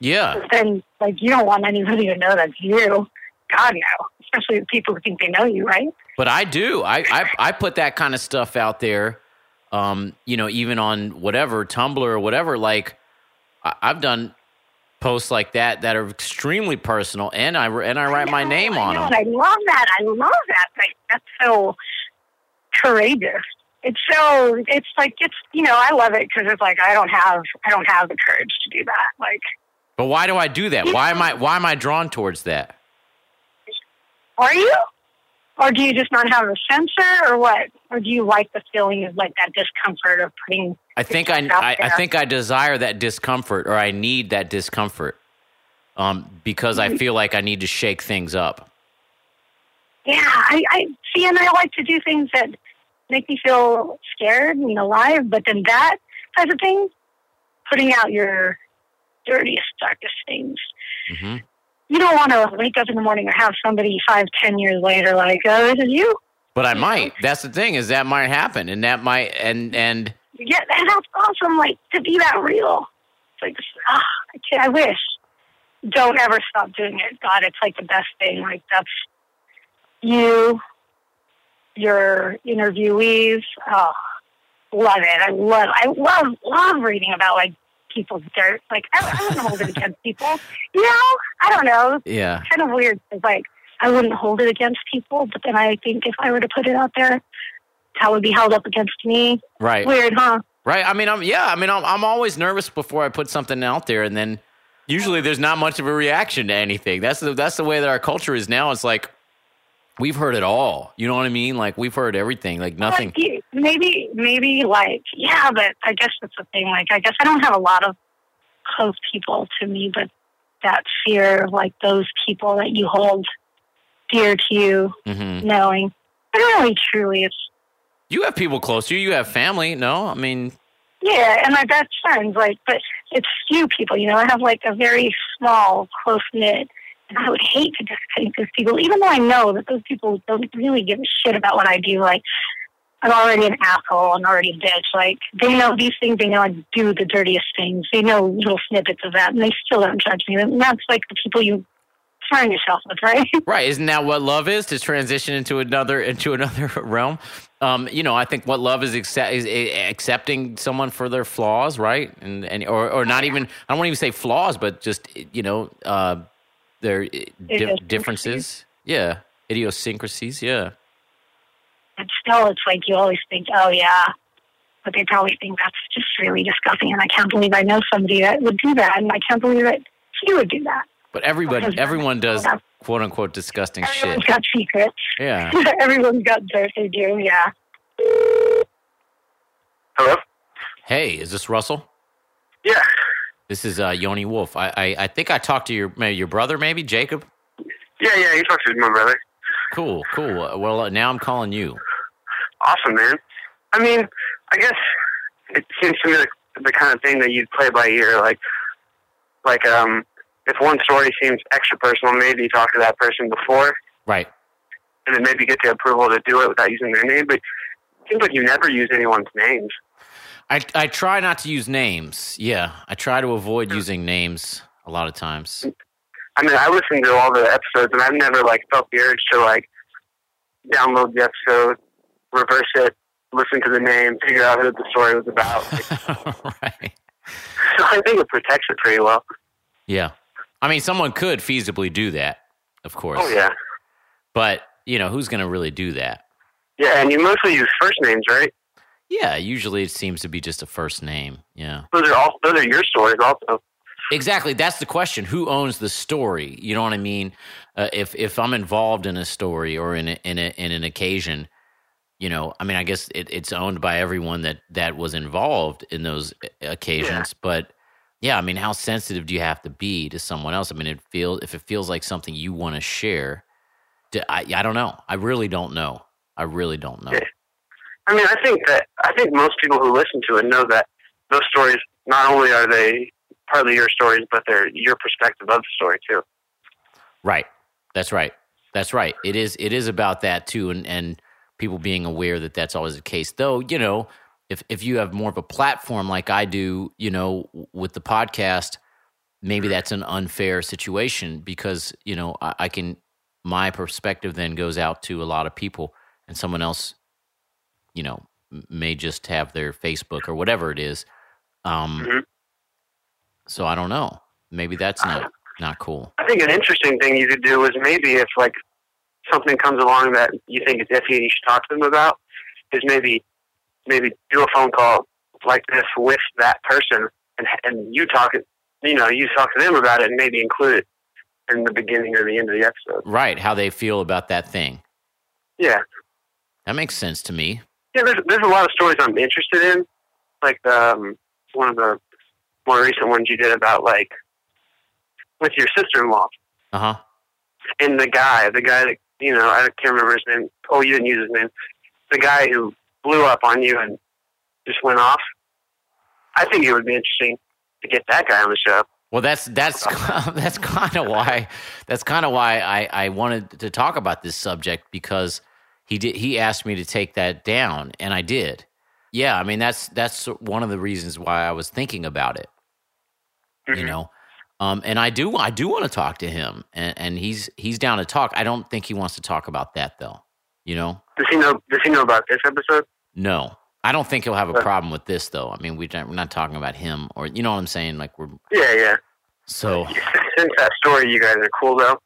Speaker 5: Yeah.
Speaker 10: Then like you don't want anybody to know that's you. God no, especially the people who think they know you, right?
Speaker 5: But I do. I, I I put that kind of stuff out there. Um, you know, even on whatever Tumblr or whatever. Like, I, I've done posts like that that are extremely personal, and I and I write my
Speaker 10: know,
Speaker 5: name
Speaker 10: I
Speaker 5: on
Speaker 10: know,
Speaker 5: them.
Speaker 10: I love that. I love that. Like that's so courageous. It's so. It's like it's you know I love it because it's like I don't have I don't have the courage to do that. Like
Speaker 5: But why do I do that? Why am I why am I drawn towards that?
Speaker 10: are you? Or do you just not have a censor, or what? Or do you like the feeling of like that discomfort of putting?
Speaker 5: I think I, I, I think I desire that discomfort, or I need that discomfort, um, because I feel like I need to shake things up.
Speaker 10: Yeah, I, I see, and I like to do things that make me feel scared and alive. But then that type of thing, putting out your dirtiest, darkest things.
Speaker 5: hmm
Speaker 10: You don't want to wake up in the morning or have somebody five, ten years later like, "Oh, this is you."
Speaker 5: But I might. That's the thing is that might happen, and that might and and
Speaker 10: Yeah, and that's awesome. Like to be that real. It's like, ah, I, can't, I wish. Don't ever stop doing it. God, it's like the best thing. Like that's you, your interviewees. Oh, love it. I love. I love love reading about like people's dirt. Like I, I wouldn't hold it against people. You know, I don't know.
Speaker 5: yeah,
Speaker 10: It's kind of weird. It's like I wouldn't hold it against people, but then I think if I were to put it out there, that would be held up against me.
Speaker 5: right,
Speaker 10: Weird, huh?
Speaker 5: right. I mean, I'm yeah. I mean, I'm I'm always nervous before I put something out there, and then usually there's not much of a reaction to anything. That's the that's the way that our culture is now. It's like we've heard it all. You know what I mean? Like we've heard everything. Like nothing.
Speaker 10: You- maybe, maybe like, yeah, but I guess that's the thing. Like, I guess I don't have a lot of close people to me, but that fear of like those people that you hold dear to you,
Speaker 5: hmm
Speaker 10: knowing. But really, truly, it's
Speaker 5: You have people close to you. You have family. No, I mean,
Speaker 10: yeah, and my best friends. Like, but it's few people. You know, I have like a very small, close knit. And I would hate to disappoint those people, even though I know that those people don't really give a shit about what I do. Like, I'm already an asshole. I'm already a bitch. Like they know these things. They know I do the dirtiest things. They know little snippets of that, and they still don't judge me. And that's like the people you surround yourself with, right?
Speaker 5: Right. Isn't that what love is? To transition into another into another realm. Um, you know, I think what love is, accept, is accepting someone for their flaws, right? And and or or not even I don't want to even say flaws, but just you know uh, their di- differences. Yeah, idiosyncrasies. Yeah.
Speaker 10: And still, it's like you always think, oh yeah, but they probably think that's just really disgusting, and I can't believe I know somebody that would do that, and I can't believe that he would do that.
Speaker 5: But everybody, everyone does quote unquote disgusting
Speaker 10: Everyone's
Speaker 5: shit.
Speaker 10: Everyone's got secrets.
Speaker 5: Yeah.
Speaker 10: Everyone's got dirt they do. Yeah.
Speaker 9: Hello.
Speaker 5: Hey, is this Russell?
Speaker 9: Yeah.
Speaker 5: This is uh, Yoni Wolf. I, I I think I talked to your maybe your brother, maybe Jacob.
Speaker 9: Yeah, yeah. You talked to my brother.
Speaker 5: Cool, cool. Uh, Well, uh, now I'm calling you.
Speaker 9: Awesome, man. I mean, I guess it seems to me like the kind of thing that you'd play by ear. Like, like um, if one story seems extra personal, maybe you talk to that person before,
Speaker 5: Right.
Speaker 9: and then maybe get the approval to do it without using their name. But it seems like you never use anyone's names.
Speaker 5: I I try not to use names. Yeah, I try to avoid using names a lot of times.
Speaker 9: I mean, I listen to all the episodes, and I've never like felt the urge to like download the episode, reverse it, listen to the name, figure out who the story was about.
Speaker 5: right.
Speaker 9: so I think it protects it pretty well.
Speaker 5: Yeah. I mean, someone could feasibly do that, of course.
Speaker 9: Oh yeah,
Speaker 5: But you know, who's going to really do that?
Speaker 9: yeah, and you mostly use first names, right?
Speaker 5: Yeah, usually it seems to be just a first name. Yeah.
Speaker 9: Those are all those are your stories, also.
Speaker 5: Exactly. That's the question. Who owns the story? You know what I mean? Uh, if if I'm involved in a story or in a, in a, in an occasion, you know, I mean, I guess it, it's owned by everyone that that was involved in those uh, occasions. But yeah, I mean, how sensitive do you have to be to someone else? I mean, it feels if it feels like something you want to share. I I don't know. I really don't know. I really don't know.
Speaker 9: I mean, I think that I think most people who listen to it know that those stories not only are they partly your stories, but they're your perspective of the story too.
Speaker 5: Right. That's right. That's right. It is. It is about that too, and and people being aware that that's always the case. Though you know, if if you have more of a platform like I do, you know, with the podcast, maybe that's an unfair situation because you know I, I can my perspective then goes out to a lot of people, and someone else, you know, may just have their Facebook or whatever it is. Um,
Speaker 9: Mhm.
Speaker 5: So I don't know. Maybe that's not not cool.
Speaker 9: I think an interesting thing you could do is maybe if like something comes along that you think is iffy and you should talk to them about, is maybe maybe do a phone call like this with that person and and you talk it, you know, you talk to them about it and maybe include it in the beginning or the end of the episode.
Speaker 5: Right. How they feel about that thing.
Speaker 9: Yeah,
Speaker 5: That makes sense to me.
Speaker 9: yeah. There's there's a lot of stories I'm interested in, like um, one of the more recent ones you did about like with your sister-in-law.
Speaker 5: Uh huh.
Speaker 9: and the guy, the guy that you know, I can't remember his name. Oh, you didn't use his name. The guy who blew up on you and just went off. I think it would be interesting to get that guy on the show.
Speaker 5: Well, that's that's that's kind of why that's kind of why I I wanted to talk about this subject because he did he asked me to take that down and I did. Yeah, I mean that's that's one of the reasons why I was thinking about it. You
Speaker 9: Mhm.
Speaker 5: know, um, and I do I do want to talk to him, and, and he's he's down to talk. I don't think he wants to talk about that though. You know,
Speaker 9: Does he know? Does he know about this episode?
Speaker 5: no, I don't think he'll have a problem with this though. I mean, we we're not talking about him or you know what I'm saying. Like we're
Speaker 9: Yeah, yeah.
Speaker 5: so.
Speaker 9: Since that story, you guys are cool though.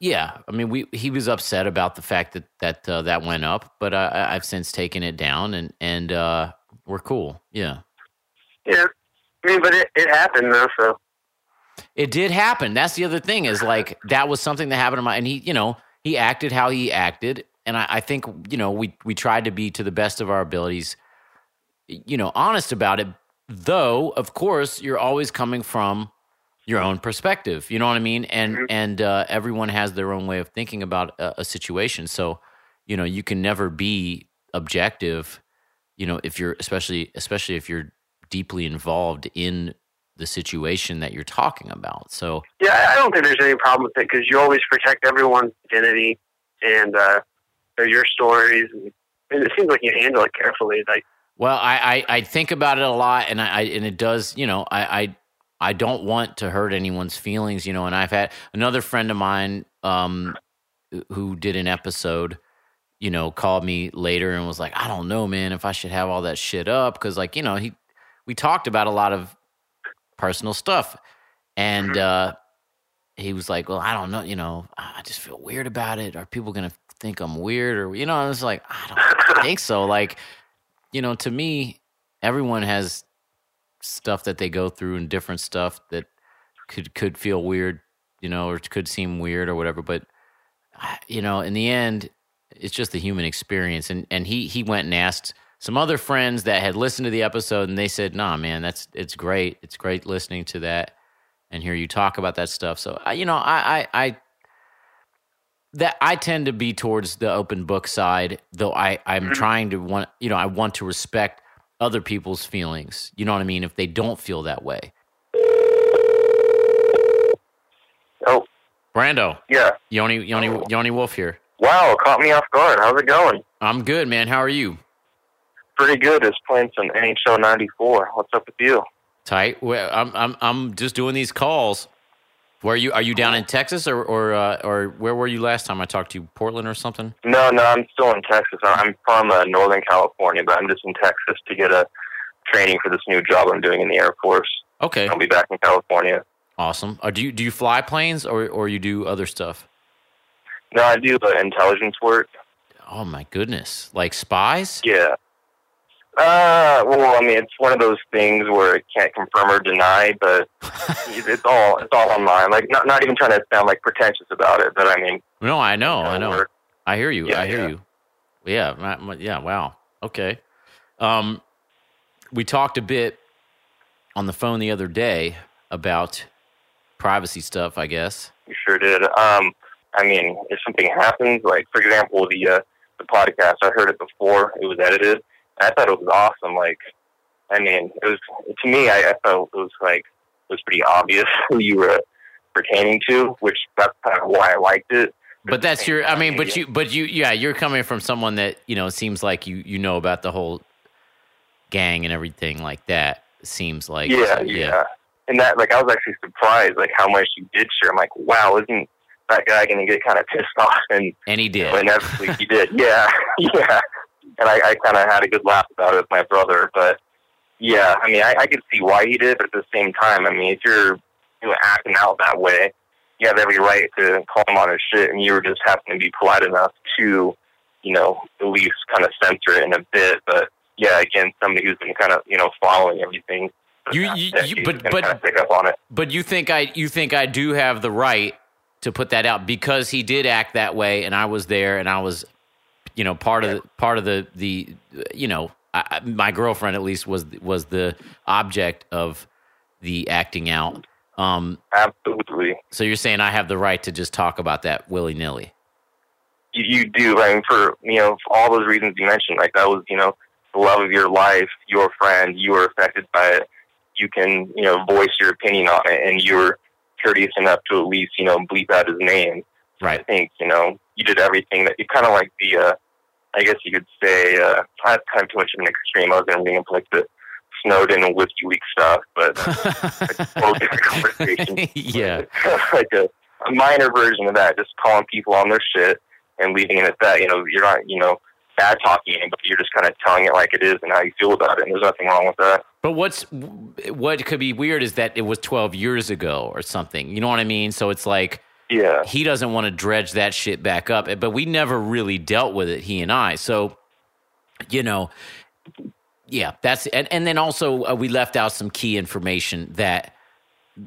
Speaker 5: Yeah, I mean, we he was upset about the fact that that uh, that went up, but uh, I- I've since taken it down, and and uh, we're cool. Yeah,
Speaker 9: Yeah. I mean, but it, it happened though, so
Speaker 5: it did happen. That's the other thing is like that was something that happened to my, and he, you know, he acted how he acted, and I, I think you know we we tried to be to the best of our abilities, you know, honest about it. Though, of course, you're always coming from your own perspective. You know what I mean? And
Speaker 9: Mhm.
Speaker 5: and uh, everyone has their own way of thinking about a, a situation. So, you know, you can never be objective. You know, if you're especially especially if you're deeply involved in the situation that you're talking about. So,
Speaker 9: yeah, I- don't think there's any problem with it because you always protect everyone's identity and uh, your stories. And
Speaker 8: It seems like you handle it carefully. Like,
Speaker 5: Well, I, I, I think about it a lot, and I, I and it does. You know, I, I I don't want to hurt anyone's feelings. You know, and I've had another friend of mine um, who did an episode. You know, called me later and was like, "I don't know, man, if I should have all that shit up," because like you know he we talked about a lot of personal stuff, and uh, he was like, "Well, I don't know. You know, I just feel weird about it. Are people gonna think I'm weird or you know?" I was like, "I don't think so." Like you know, to me, everyone has stuff that they go through and different stuff that could could feel weird, you know, or could seem weird or whatever. But you know, in the end, it's just the human experience. And and he he went and asked some other friends that had listened to the episode, and they said, "Nah, man, that's it's great. It's great listening to that and hear you talk about that stuff." So I, you know, I I. I that I tend to be towards the open book side, though I I'm mm-hmm. trying to want you know I want to respect other people's feelings. You know what I mean? If they don't feel that way,
Speaker 8: oh,
Speaker 5: Brando,
Speaker 8: yeah.
Speaker 5: Yoni Yoni Yoni Wolf here.
Speaker 8: Wow, caught me off guard. How's it going?
Speaker 5: I'm good, man. How are you?
Speaker 8: Pretty good. Just playing some NHL 94. What's up with you?
Speaker 5: Tight. Well, I'm I'm I'm just doing these calls. Where are you? Are you down in Texas or or uh, or where were you last time I talked to you? Portland or something?
Speaker 8: No, no, I'm still in Texas. I'm from uh, Northern California, but I'm just in Texas to get a training for this new job I'm doing in the Air Force.
Speaker 5: Okay,
Speaker 8: I'll be back in California.
Speaker 5: awesome. Uh, do you do you fly planes or or you do other stuff?
Speaker 8: No, I do uh, intelligence work.
Speaker 5: Oh my goodness! Like spies?
Speaker 8: Yeah. Uh, well, I mean, it's one of those things where it can't confirm or deny, but it's all it's all online. Like, not not even trying to sound like pretentious about it, but I mean,
Speaker 5: No, I know,
Speaker 8: you
Speaker 5: I know.
Speaker 8: we're-
Speaker 5: I hear you.
Speaker 8: Yeah,
Speaker 5: I hear
Speaker 8: yeah.
Speaker 5: you. Yeah, my- my- yeah. Wow. Okay. Um, we talked a bit on the phone the other day about privacy stuff. I guess.
Speaker 8: You sure did. Um, I mean, if something happens, like for example, the uh, the podcast, I heard it before it was edited. I thought it was awesome. Like, I mean, it was to me. I, I felt it was like it was pretty obvious who you were pertaining to, which that's kind of why I liked it.
Speaker 5: But that's your. I mean, but you, but you, yeah, you're coming from someone that you know seems like you you know about the whole gang and everything like that. Seems like
Speaker 8: yeah, yeah, And that, like, I was actually surprised, like, how much you did share. I'm like, wow, isn't that guy going to get kind of pissed off? And
Speaker 5: And he did.
Speaker 8: Well, inevitably he did. Yeah, yeah. And I, I kind of had a good laugh about it with my brother. But yeah, I mean, I, I could see why he did, but at the same time, I mean, if you're you know, acting out that way, you have every right to call him on his shit, and you were just happening to be polite enough to, you know, at least kind of censor it in a bit. But yeah, again, somebody who's been kind of you know following everything.
Speaker 5: You- you- you- but- but-
Speaker 8: pick up on it.
Speaker 5: But you think I you think I do have the right to put that out because he did act that way, and I was there, and I was, you know, part of the part of the the you know, I, my girlfriend at least was was the object of the acting out. Um,
Speaker 8: Absolutely.
Speaker 5: so you're saying I have the right to just talk about that willy nilly?
Speaker 8: you, you do. I mean, for you know, for all those reasons you mentioned, like that was you know the love of your life, your friend, you were affected by it. You can you know voice your opinion on it, and you were courteous enough to at least you know bleep out his name.
Speaker 5: Right.
Speaker 8: I think you know you did everything that you kind of like the. uh I guess you could say uh, that's kind of too much of an extreme. I was going to up like the Snowden and WikiLeaks stuff, but it's a totally different conversation.
Speaker 5: yeah.
Speaker 8: like a, a minor version of that, just calling people on their shit and leaving it at that. You know, you're not, you know, bad talking anybody. You're just kind of telling it like it is and how you feel about it. And there's nothing wrong with that.
Speaker 5: But what's what could be weird is that it was 12 years ago or something. You know what I mean? So it's like
Speaker 8: Yeah.
Speaker 5: he doesn't want to dredge that shit back up. But we never really dealt with it, he and I. So, you know, yeah, that's and and then also uh, we left out some key information that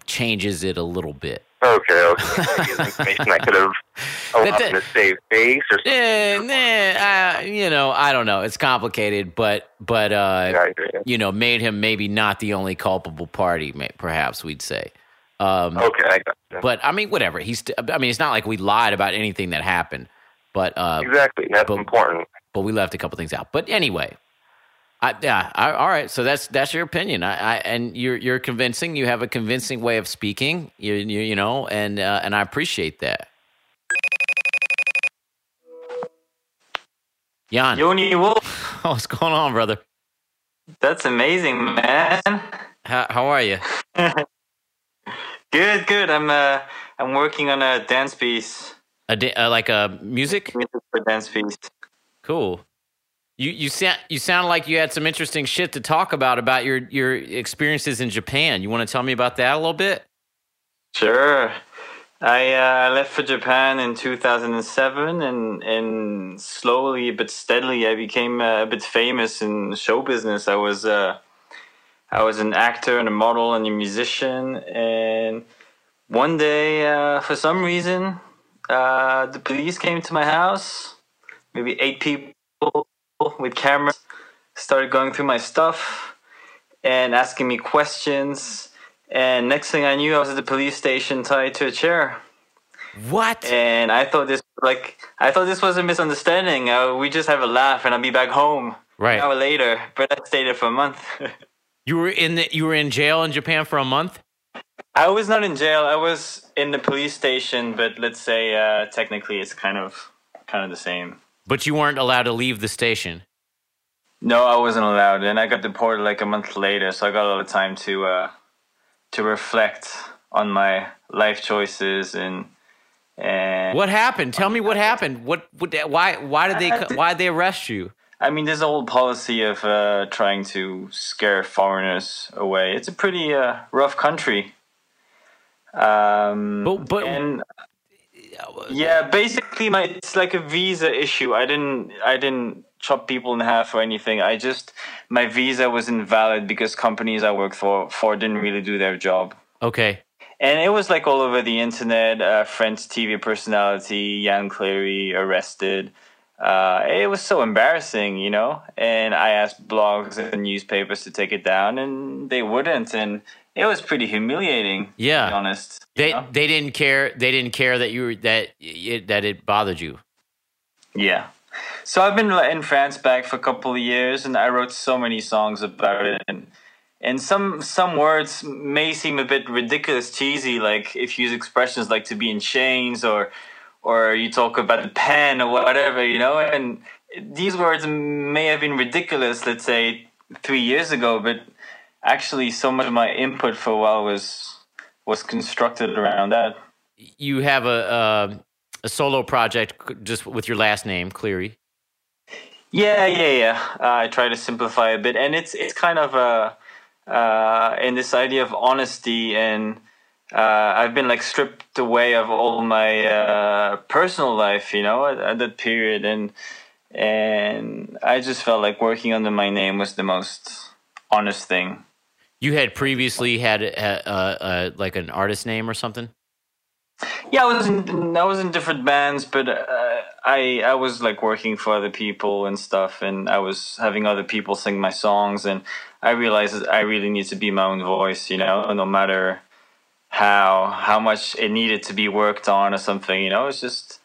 Speaker 5: changes it a little bit.
Speaker 8: Okay. okay. Information I could have allowed
Speaker 5: That-
Speaker 8: to save face or something.
Speaker 5: Eh, nah, uh, you know, I don't know. It's complicated, but but uh,
Speaker 8: Yeah,
Speaker 5: you know, made him maybe not the only culpable party. Perhaps we'd say. Um,
Speaker 8: Okay, I got you.
Speaker 5: But I mean, whatever. He's. I mean, it's not like we lied about anything that happened, but uh,
Speaker 8: Exactly. That's
Speaker 5: but-
Speaker 8: important.
Speaker 5: but we left a couple things out. But anyway, I, yeah, I, all right. So that's that's your opinion. I, I and you're you're convincing. You have a convincing way of speaking. You you, you know, and uh, and I appreciate that. Jan,
Speaker 4: Yoni Wolf.
Speaker 5: what's going on, brother?
Speaker 4: That's amazing, man.
Speaker 5: How, how are you?
Speaker 4: Good, good. I'm uh, I'm working on a dance piece.
Speaker 5: A da- uh, like a music?
Speaker 4: Music for dance piece.
Speaker 5: Cool. You you sound you sound like you had some interesting shit to talk about about your your experiences in Japan. You want to tell me about that a little bit?
Speaker 4: Sure. I uh, left for Japan in 2007, and and slowly but steadily, I became uh, a bit famous in show business. I was uh, I was an actor and a model and a musician, and one day, uh, for some reason, uh, the police came to my house. Maybe eight people with cameras started going through my stuff and asking me questions. And next thing I knew, I was at the police station tied to a chair.
Speaker 5: What?
Speaker 4: And I thought this like I thought this was a misunderstanding. Uh, we just have a laugh, and I'll be back home
Speaker 5: Right.
Speaker 4: an hour later. But I stayed there for a month.
Speaker 5: You were in the you were in jail in Japan for a month?
Speaker 4: I was not in jail. I was in the police station, but let's say uh, technically it's kind of kind of the same.
Speaker 5: But you weren't allowed to leave the station.
Speaker 4: No, I wasn't allowed, and I got deported like a month later. So I got a lot of time to uh, to reflect on my life choices and and
Speaker 5: What happened? Tell me what happened. What, what why why did they why did they arrest you?
Speaker 4: I mean, there's a whole policy of uh, trying to scare foreigners away. It's a pretty uh, rough country. Um,
Speaker 5: But but
Speaker 4: and yeah, basically, my it's like a visa issue. I didn't I didn't chop people in half or anything. I just my visa was invalid because companies I worked for for didn't really do their job.
Speaker 5: okay.
Speaker 4: And it was like all over the internet. Uh, French TV personality Jan Cleary arrested. Uh, it was so embarrassing, you know. And I asked blogs and newspapers to take it down, and they wouldn't. And it was pretty humiliating.
Speaker 5: Yeah.
Speaker 4: to be honest.
Speaker 5: They
Speaker 4: know?
Speaker 5: they didn't care. They didn't care that you were that it, that it bothered you.
Speaker 4: Yeah. So I've been in France back for a couple of years, and I wrote so many songs about it. And and some some words may seem a bit ridiculous, cheesy, like if you use expressions like to be in chains or or you talk about the pen or whatever, you know. And these words may have been ridiculous, let's say three years ago, but actually, so much of my input for a while was was constructed around that.
Speaker 5: You have a a, a solo project just with your last name, Cleary.
Speaker 4: Yeah, yeah, yeah. Uh, I try to simplify a bit, and it's it's kind of a uh, in this idea of honesty, and uh, I've been like stripped away of all my uh, personal life, you know, at, at that period, and and I just felt like working under my name was the most honest thing.
Speaker 5: You had previously had uh, uh, like an artist name or something.
Speaker 4: Yeah, I was in I was in different bands, but uh, I I was like working for other people and stuff, and I was having other people sing my songs, and I realized that I really need to be my own voice, you know, no matter how how much it needed to be worked on or something, you know. It's just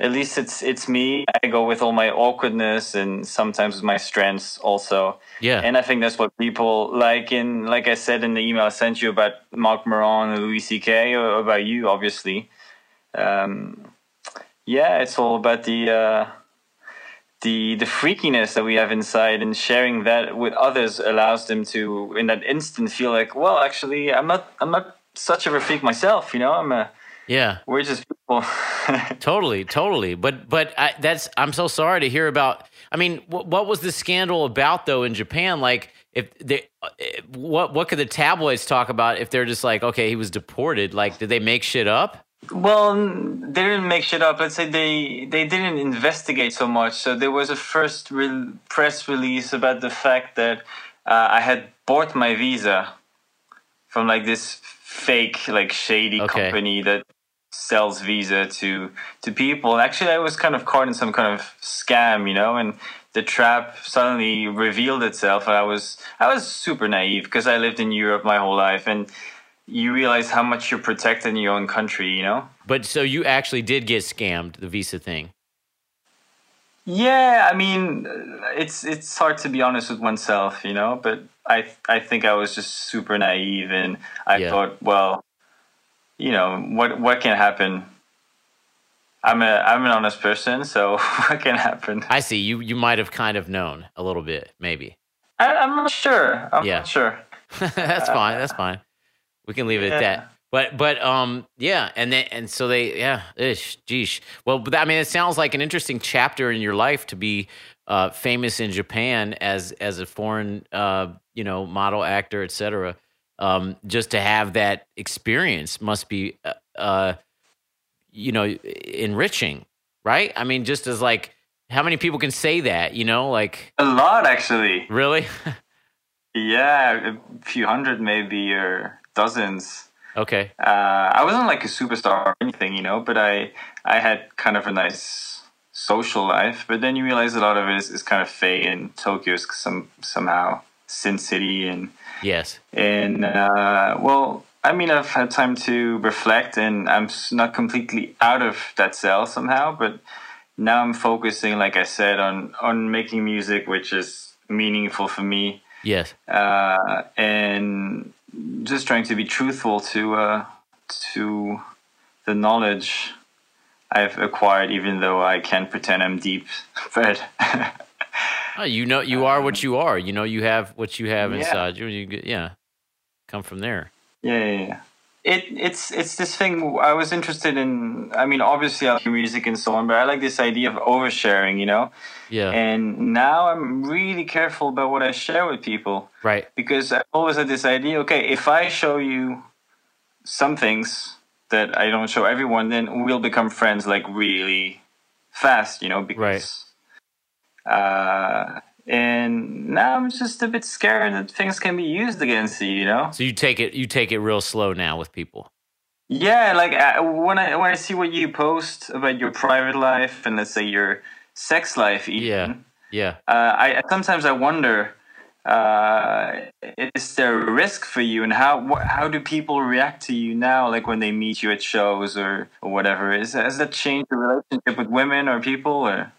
Speaker 4: at least it's it's me. I go with all my awkwardness and sometimes with my strengths also.
Speaker 5: Yeah.
Speaker 4: And I think that's what people like in, like I said in the email I sent you about Marc Maron and Louis C.K. or about you, obviously. Um, yeah, it's all about the uh, the the freakiness that we have inside, and sharing that with others allows them to, in that instant, feel like, well, actually, I'm not I'm not such a freak myself. You know, I'm a
Speaker 5: Yeah.
Speaker 4: we're just people.
Speaker 5: Totally, totally. But but I, that's I'm so sorry to hear about. I mean, what, what was the scandal about though in Japan? Like, if they, uh, what what could the tabloids talk about if they're just like, okay, he was deported? Like, did they make shit up?
Speaker 4: Well, they didn't make shit up. Let's say they they didn't investigate so much. So there was a first re- press release about the fact that uh, I had bought my visa from like this fake, like shady
Speaker 5: Okay.
Speaker 4: company that sells visa to to people. And actually, I was kind of caught in some kind of scam, you know, and the trap suddenly revealed itself. And I was I was super naive because I lived in Europe my whole life and. You realize how much you're protected in your own country, you know?
Speaker 5: But so you actually did get scammed the visa thing.
Speaker 4: Yeah, I mean, it's it's hard to be honest with oneself, you know. But I I think I was just super naive, and I
Speaker 5: Yeah.
Speaker 4: thought, well, you know, what what can happen? I'm a I'm an honest person, so what can happen?
Speaker 5: I see. You you might have kind of known a little bit, maybe.
Speaker 4: I, I'm not sure. I'm
Speaker 5: Yeah.
Speaker 4: not sure.
Speaker 5: that's fine. That's fine. We can leave it at that. But but um yeah, and then and so they yeah, ish, geesh. Well, but I mean, it sounds like an interesting chapter in your life to be uh, famous in Japan as as a foreign uh, you know model actor, etc. Um, just to have that experience must be uh, uh, you know enriching, right? I mean, just as like how many people can say that, you know, like
Speaker 4: A lot, actually.
Speaker 5: really?
Speaker 4: Yeah, a few hundred maybe, or dozens.
Speaker 5: okay,
Speaker 4: Uh, I wasn't like a superstar or anything, you know, but I I had kind of a nice social life. But then you realize a lot of it is, is kind of fake, and Tokyo some somehow Sin City, and
Speaker 5: yes,
Speaker 4: and uh, well, I mean, I've had time to reflect, and I'm not completely out of that cell somehow, but now I'm focusing, like I said, on on making music, which is meaningful for me
Speaker 5: yes.
Speaker 4: uh, and just trying to be truthful to uh, to the knowledge I've acquired, even though I can't pretend I'm deep. But
Speaker 5: Oh, you know, you are what you are. You know, you have what you have
Speaker 4: Yeah.
Speaker 5: inside you. You yeah, come from there.
Speaker 4: yeah, yeah, yeah. It it's it's this thing I was interested in. I mean, obviously I like music and so on, but I like this idea of oversharing. You know,
Speaker 5: Yeah,
Speaker 4: and now I'm really careful about what I share with people.
Speaker 5: right.
Speaker 4: because I always had this idea okay, if I show you some things that I don't show everyone, then we'll become friends like really fast, you know, because. Uh, and now I'm just a bit scared that things can be used against you, you know?
Speaker 5: So you take it, you take it real slow now with people.
Speaker 4: Yeah, like uh, when I when I see what you post about your private life and let's say your sex life, even,
Speaker 5: Yeah, yeah,
Speaker 4: uh, I sometimes I wonder uh, is there a risk for you and how wh- how do people react to you now like when they meet you at shows or, or whatever is has that changed your relationship with women or people or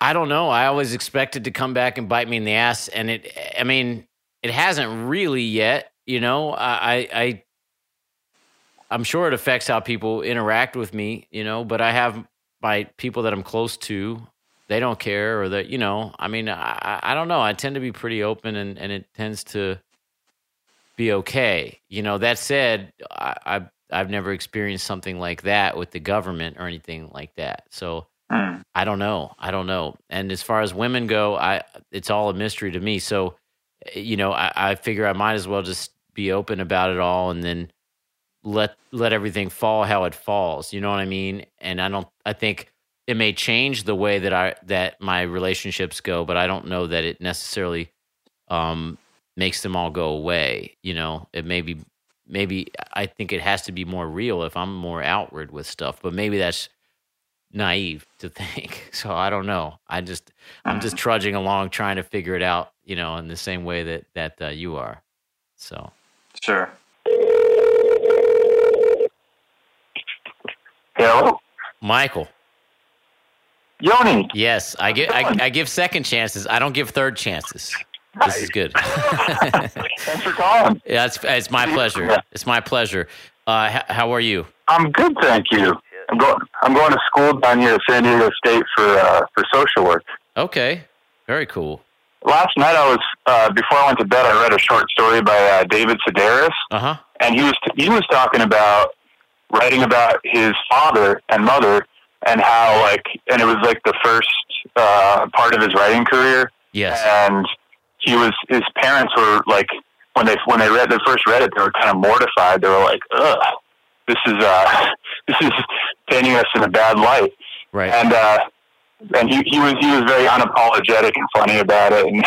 Speaker 5: I don't know. I always expected to come back and bite me in the ass, and it. I mean, it hasn't really yet. You know, I, I, I I'm sure it affects how people interact with me. You know, but I have my people that I'm close to. They don't care, or that you know. I mean, I, I- I don't know. I tend to be pretty open, and and it tends to be okay. You know. That said, I, I've I've never experienced something like that with the government or anything like that. So.
Speaker 4: Hmm.
Speaker 5: I don't know. I don't know. And as far as women go, I it's all a mystery to me. So, you know, I, I figure I might as well just be open about it all and then let let everything fall how it falls. You know what I mean? And I don't. I think it may change the way that I that my relationships go, but I don't know that it necessarily um, makes them all go away. You know, it may be maybe I think it has to be more real if I'm more outward with stuff, but maybe that's naive to think. So I don't know. I just I'm just trudging along trying to figure it out, you know, in the same way that that uh, you are. So
Speaker 4: sure
Speaker 11: Hello,
Speaker 5: Michael,
Speaker 11: Yoni.
Speaker 5: yes, I give I, I give second chances. I don't give third chances. This is good.
Speaker 11: Thanks for calling.
Speaker 5: yeah, it's it's my pleasure. It's my pleasure. Uh, h- how are you?
Speaker 11: I'm good, thank you. I'm going. I'm going to school down here at San Diego State for uh, for social work.
Speaker 5: Okay, very cool.
Speaker 11: Last night, I was uh, before I went to bed. I read a short story by uh, David Sedaris,
Speaker 5: Uh huh.
Speaker 11: and he was he was talking about writing about his father and mother and how like and it was like the first uh, part of his writing career
Speaker 5: Yes.
Speaker 11: and he was his parents were like when they when they read they first read it they were kind of mortified they were like ugh this is uh this is painting us in a bad light
Speaker 5: Right.
Speaker 11: and uh and he he was he was very unapologetic and funny about it and,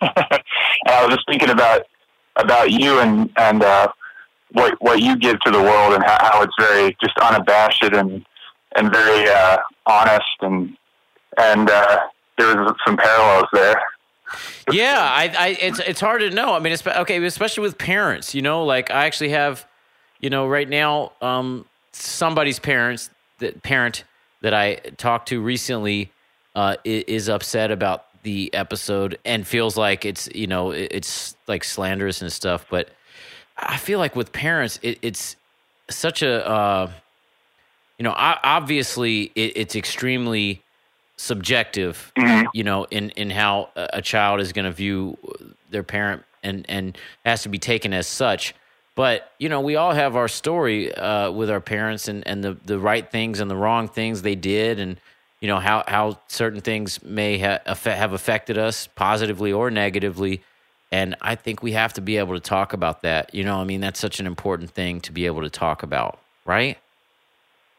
Speaker 11: and I was just thinking about about you and and uh what what you give to the world and how, how it's very just unabashed and and very uh honest and and uh there was some parallels there
Speaker 5: Yeah, I, I, it's it's hard to know. I mean, it's, okay, especially with parents. You know, like I actually have, you know, right now, um, somebody's parents, that parent that I talked to recently, uh, is upset about the episode and feels like it's, you know, it's like slanderous and stuff. But I feel like with parents, it, it's such a. Uh, you know, obviously it, it's extremely subjective,
Speaker 11: Mhm.
Speaker 5: you know, in in how a a child is going to view their parent and and has to be taken as such. But you know, we all have our story uh, with our parents and and the the right things and the wrong things they did, and you know how how certain things may ha- have affected us positively or negatively. And I think we have to be able to talk about that. You know, I mean, that's such an important thing to be able to talk about, right?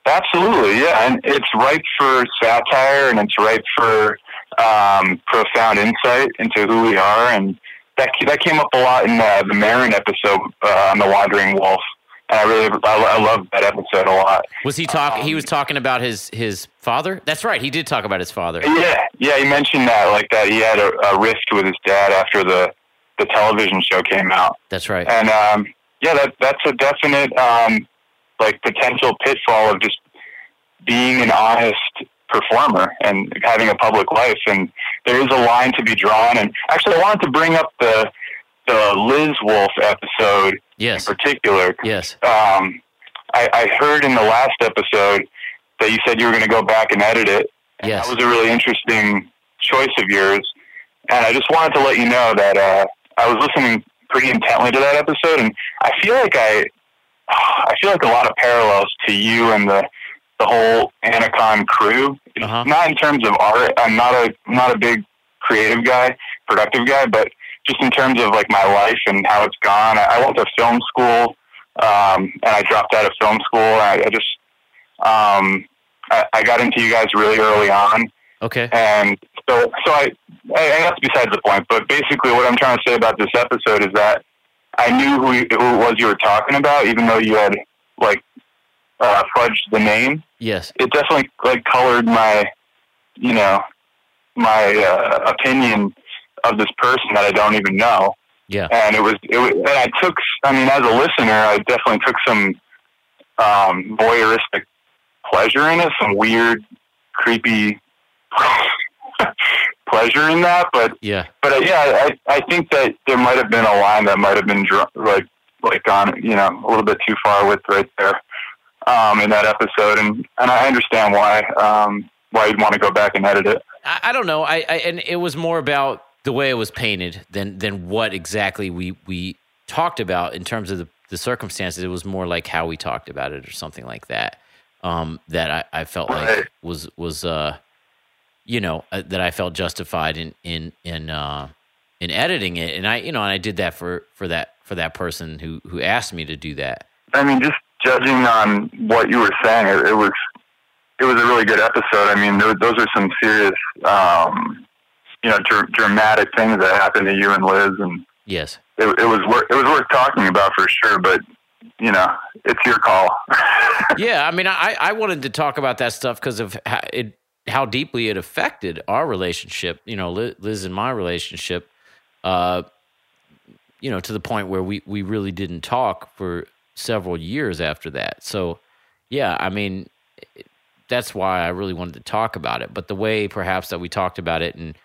Speaker 11: Absolutely, yeah, and it's ripe for satire, and it's ripe for um, profound insight into who we are, and that that came up a lot in the, the Maron episode uh, on the Wandering Wolf, and I really I, I love that episode a lot.
Speaker 5: Was he talking? he
Speaker 11: Um,
Speaker 5: was talking about his his father. That's right. He did talk about his father.
Speaker 11: Yeah, yeah, he mentioned that like that he had a, a rift with his dad after the the television show came out,
Speaker 5: That's right.
Speaker 11: and um, yeah, that that's a definite um, like potential pitfall of just being an honest performer and having a public life. And there is a line to be drawn. And actually, I wanted to bring up the the Liz Wolf episode
Speaker 5: Yes.
Speaker 11: in particular.
Speaker 5: Yes.
Speaker 11: Um, I, I heard in the last episode that you said you were going to go back and edit it. And
Speaker 5: Yes.
Speaker 11: That was a really interesting choice of yours. And I just wanted to let you know that uh, I was listening pretty intently to that episode, and I feel like I, I feel like a lot of parallels to you and the the whole Anticon crew.
Speaker 5: Uh-huh.
Speaker 11: Not in terms of art. I'm not a I'm not a big creative guy, productive guy, but just in terms of like my life and how it's gone. I, I went to film school, um, and I dropped out of film school. I, I just um, I, I got into you guys really early on,
Speaker 5: Okay.
Speaker 11: and so so I, I that's besides the point. But basically, what I'm trying to say about this episode is that I knew who, you- who it was you were talking about, even though you had like uh, fudged the name.
Speaker 5: Yes.
Speaker 11: It definitely like colored my, you know, my uh, opinion of this person that I don't even know
Speaker 5: Yeah.
Speaker 11: and it was it was, and I took I mean as a listener I definitely took some um voyeuristic pleasure in it some weird creepy pleasure in that but
Speaker 5: Yeah.
Speaker 11: but uh, yeah I I think that there might have been a line that might have been dr- like like gone you know a little bit too far with right there um in that episode and and I understand why um why you'd want to go back and edit it
Speaker 5: I, I don't know. I, I and it was more about the way it was painted than than what exactly we we talked about in terms of the, the circumstances. It was more like how we talked about it or something like that. Um, that I, I felt like was was uh, you know, uh, that I felt justified in in in uh, in editing it, and I you know, and I did that for for that for that person who who asked me to do that.
Speaker 11: I mean, just judging on what you were saying, it, it was it was a really good episode. I mean, those, those are some serious, um, you know, dr- dramatic things that happened to you and Liz, and
Speaker 5: Yes.
Speaker 11: it, it was wor- it was worth talking about for sure. But you know, it's your call.
Speaker 5: yeah, I mean, I, I wanted to talk about that stuff because of how it how deeply it affected our relationship. You know, Liz, and my relationship. Uh, you know, to the point where we we really didn't talk for several years after that. So, yeah, I mean, that's why I really wanted to talk about it. But the way perhaps that we talked about it and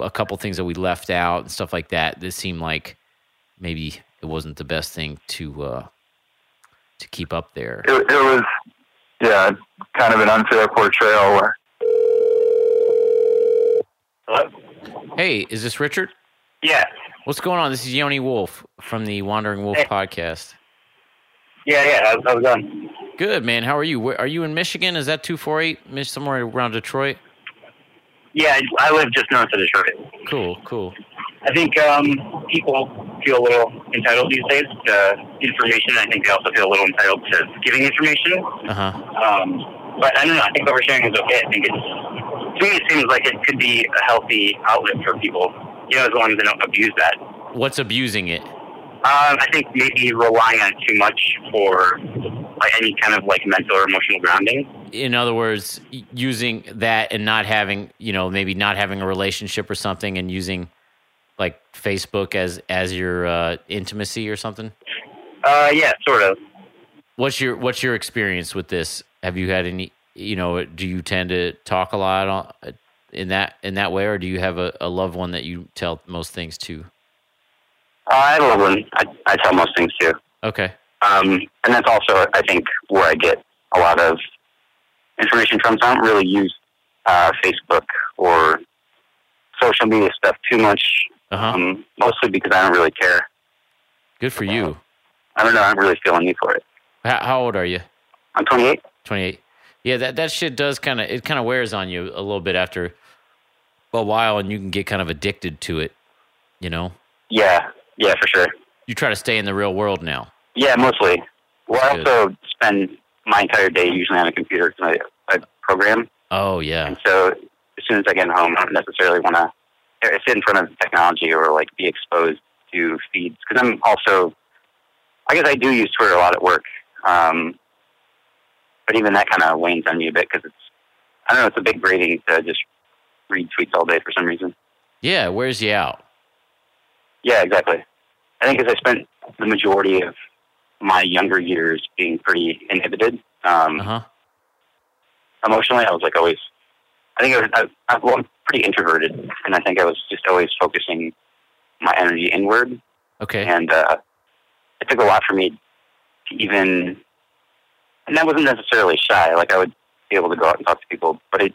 Speaker 5: a couple things that we left out and stuff like that, this seemed like maybe it wasn't the best thing to uh, to keep up there.
Speaker 11: it, it was, yeah, kind of an unfair portrayal. Where
Speaker 5: Hey, is this Richard?
Speaker 12: Yeah,
Speaker 5: What's going on? This is Yoni Wolf from the Wandering Wolf
Speaker 12: Hey.
Speaker 5: podcast.
Speaker 12: yeah, yeah. How's, how's it going?
Speaker 5: Good, man. How are you? Where, are you in Michigan? Is that 248? Mich- Somewhere around Detroit?
Speaker 12: Yeah, I live just north of Detroit.
Speaker 5: Cool, cool.
Speaker 12: I think um, people feel a little entitled these days to information. I think they also feel a little entitled to giving information.
Speaker 5: Uh huh.
Speaker 12: Um, but I don't know. I think oversharing is okay. I think it's to me it seems like it could be a healthy outlet for people. You know, as long as they don't abuse that.
Speaker 5: What's abusing it?
Speaker 12: Um, I think maybe relying on it too much for like any kind of like mental or emotional grounding.
Speaker 5: In other words, using that and not having, you know, maybe not having a relationship or something, and using like Facebook as as your uh, intimacy or something.
Speaker 12: Uh, yeah, sort of.
Speaker 5: What's your What's your experience with this? Have you had any? You know, do you tend to talk a lot on, in that in that way, or do you have a, a loved one that you tell most things to?
Speaker 12: Uh, I love when I, I tell most things to.
Speaker 5: Okay.
Speaker 12: Um, and that's also, I think, where I get a lot of information from. So I don't really use uh, Facebook or social media stuff too much.
Speaker 5: Uh-huh.
Speaker 12: Um, mostly because I don't really care.
Speaker 5: Good for you.
Speaker 12: I don't know. I don't really feeling you for it.
Speaker 5: How, how old are you?
Speaker 12: I'm 28.
Speaker 5: 28. Yeah, that that shit does kind of it kind of wears on you a little bit after a while, and you can get kind of addicted to it. You know,
Speaker 12: Yeah, yeah, for sure.
Speaker 5: you try to stay in the real world now.
Speaker 12: Yeah, mostly. Well, I also spend my entire day usually on a computer because I, I program.
Speaker 5: Oh yeah,
Speaker 12: And so as soon as I get home, I don't necessarily want to sit in front of technology or like be exposed to feeds because I'm also, I guess I do use Twitter a lot at work. Um, but even that kind of wanes on me a bit because it's, I don't know, it's a big grating to just read tweets all day for some reason.
Speaker 5: yeah. where's you out.
Speaker 12: Yeah, exactly. I think because I spent the majority of my younger years being pretty inhibited um,
Speaker 5: Uh huh.
Speaker 12: emotionally. I was like always, I think I was, I, I, well, I'm pretty introverted, and I think I was just always focusing my energy inward.
Speaker 5: Okay.
Speaker 12: And uh, it took a lot for me to even, and that wasn't necessarily shy. Like I would be able to go out and talk to people, but it,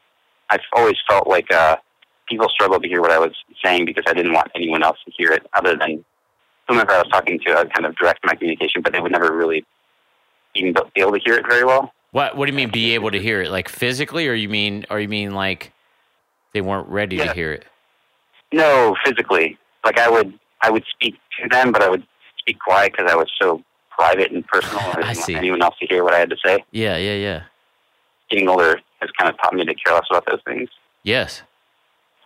Speaker 12: I've always felt like uh, people struggled to hear what I was saying because I didn't want anyone else to hear it other than whomever I was talking to. I would kind of direct my communication, but they would never really even be able to hear it very well.
Speaker 5: What What do you mean? Be able to hear it, like physically, or you mean, or you mean like they weren't ready to hear it?
Speaker 12: No, physically. Like I would, I would speak to them, but I would speak quiet because I was so private and personal. I
Speaker 5: I
Speaker 12: didn't
Speaker 5: see.
Speaker 12: want anyone else to hear what I had to say.
Speaker 5: Yeah, yeah, yeah.
Speaker 12: Getting older has kind of taught me to care less about those things,
Speaker 5: Yes.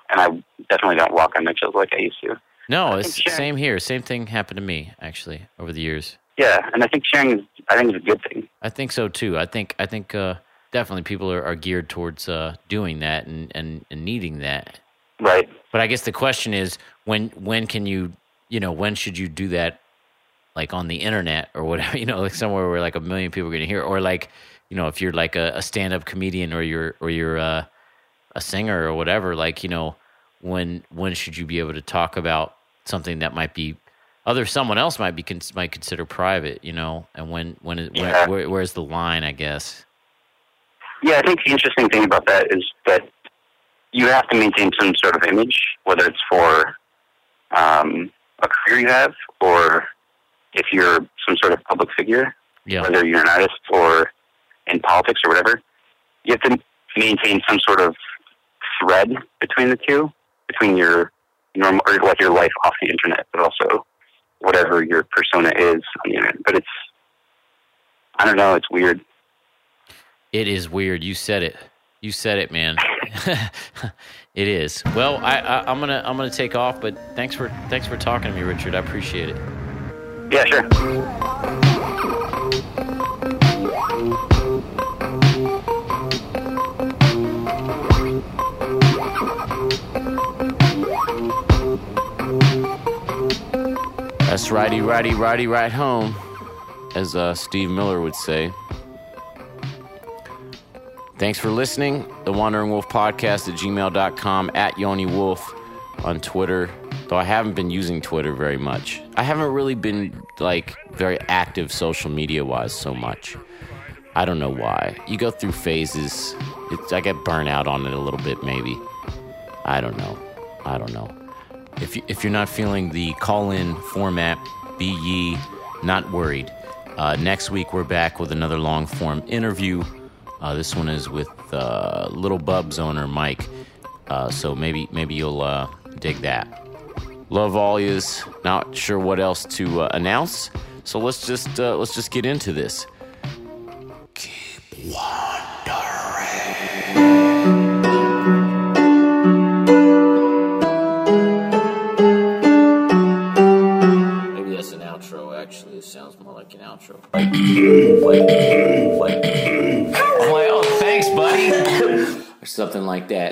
Speaker 12: and I definitely don't walk on eggshells like I used to.
Speaker 5: No, it's same here. Same thing happened to me actually over the years.
Speaker 12: Yeah, and I think sharing is, I think, is a good thing.
Speaker 5: I think so too. I think I think uh, definitely people are, are geared towards uh, doing that and, and, and needing that.
Speaker 12: Right.
Speaker 5: But I guess the question is when when can you you know when should you do that like on the internet or whatever you know like somewhere where like a million people are going to hear or like you know if you're like a, a stand up comedian or you're or you're uh, a singer or whatever like you know when when should you be able to talk about something that might be other someone else might be cons- might consider private you know and when when is,
Speaker 12: Yeah.
Speaker 5: where, where, where's the line I guess
Speaker 12: Yeah, I think the interesting thing about that is that you have to maintain some sort of image, whether it's for um, a career you have or if you're some sort of public figure.
Speaker 5: yeah
Speaker 12: whether you're an artist or in politics or whatever, you have to maintain some sort of thread between the two, between your normal or like your life off the internet, but also whatever your persona is on the internet. But it's, I don't know, it's weird.
Speaker 5: It is weird. You said it. You said it, man. it is. Well, I, I, I'm gonna I'm gonna take off, but thanks for thanks for talking to me, Richard. I appreciate it.
Speaker 12: Yeah, sure.
Speaker 5: That's righty, righty, righty, right home, as uh, Steve Miller would say. Thanks for listening. The Wandering Wolf Podcast at gmail.com, at Yoni Wolf on Twitter. Though I haven't been using Twitter very much. I haven't really been like very active social media wise so much. I don't know why. You go through phases. It's, I get burnt out on it a little bit, maybe. I don't know. I don't know. If, you, if you're not feeling the call in format, be ye not worried. Uh, next week, we're back with another long form interview. Uh, this one is with uh, Little Bub's owner, Mike. Uh, so maybe maybe you'll uh, dig that. Love all yous. Not sure what else to uh, announce. So let's just let's just get into this. Maybe sounds more like an outro. Like, like, like. I'm like, oh, thanks, buddy, or something like that.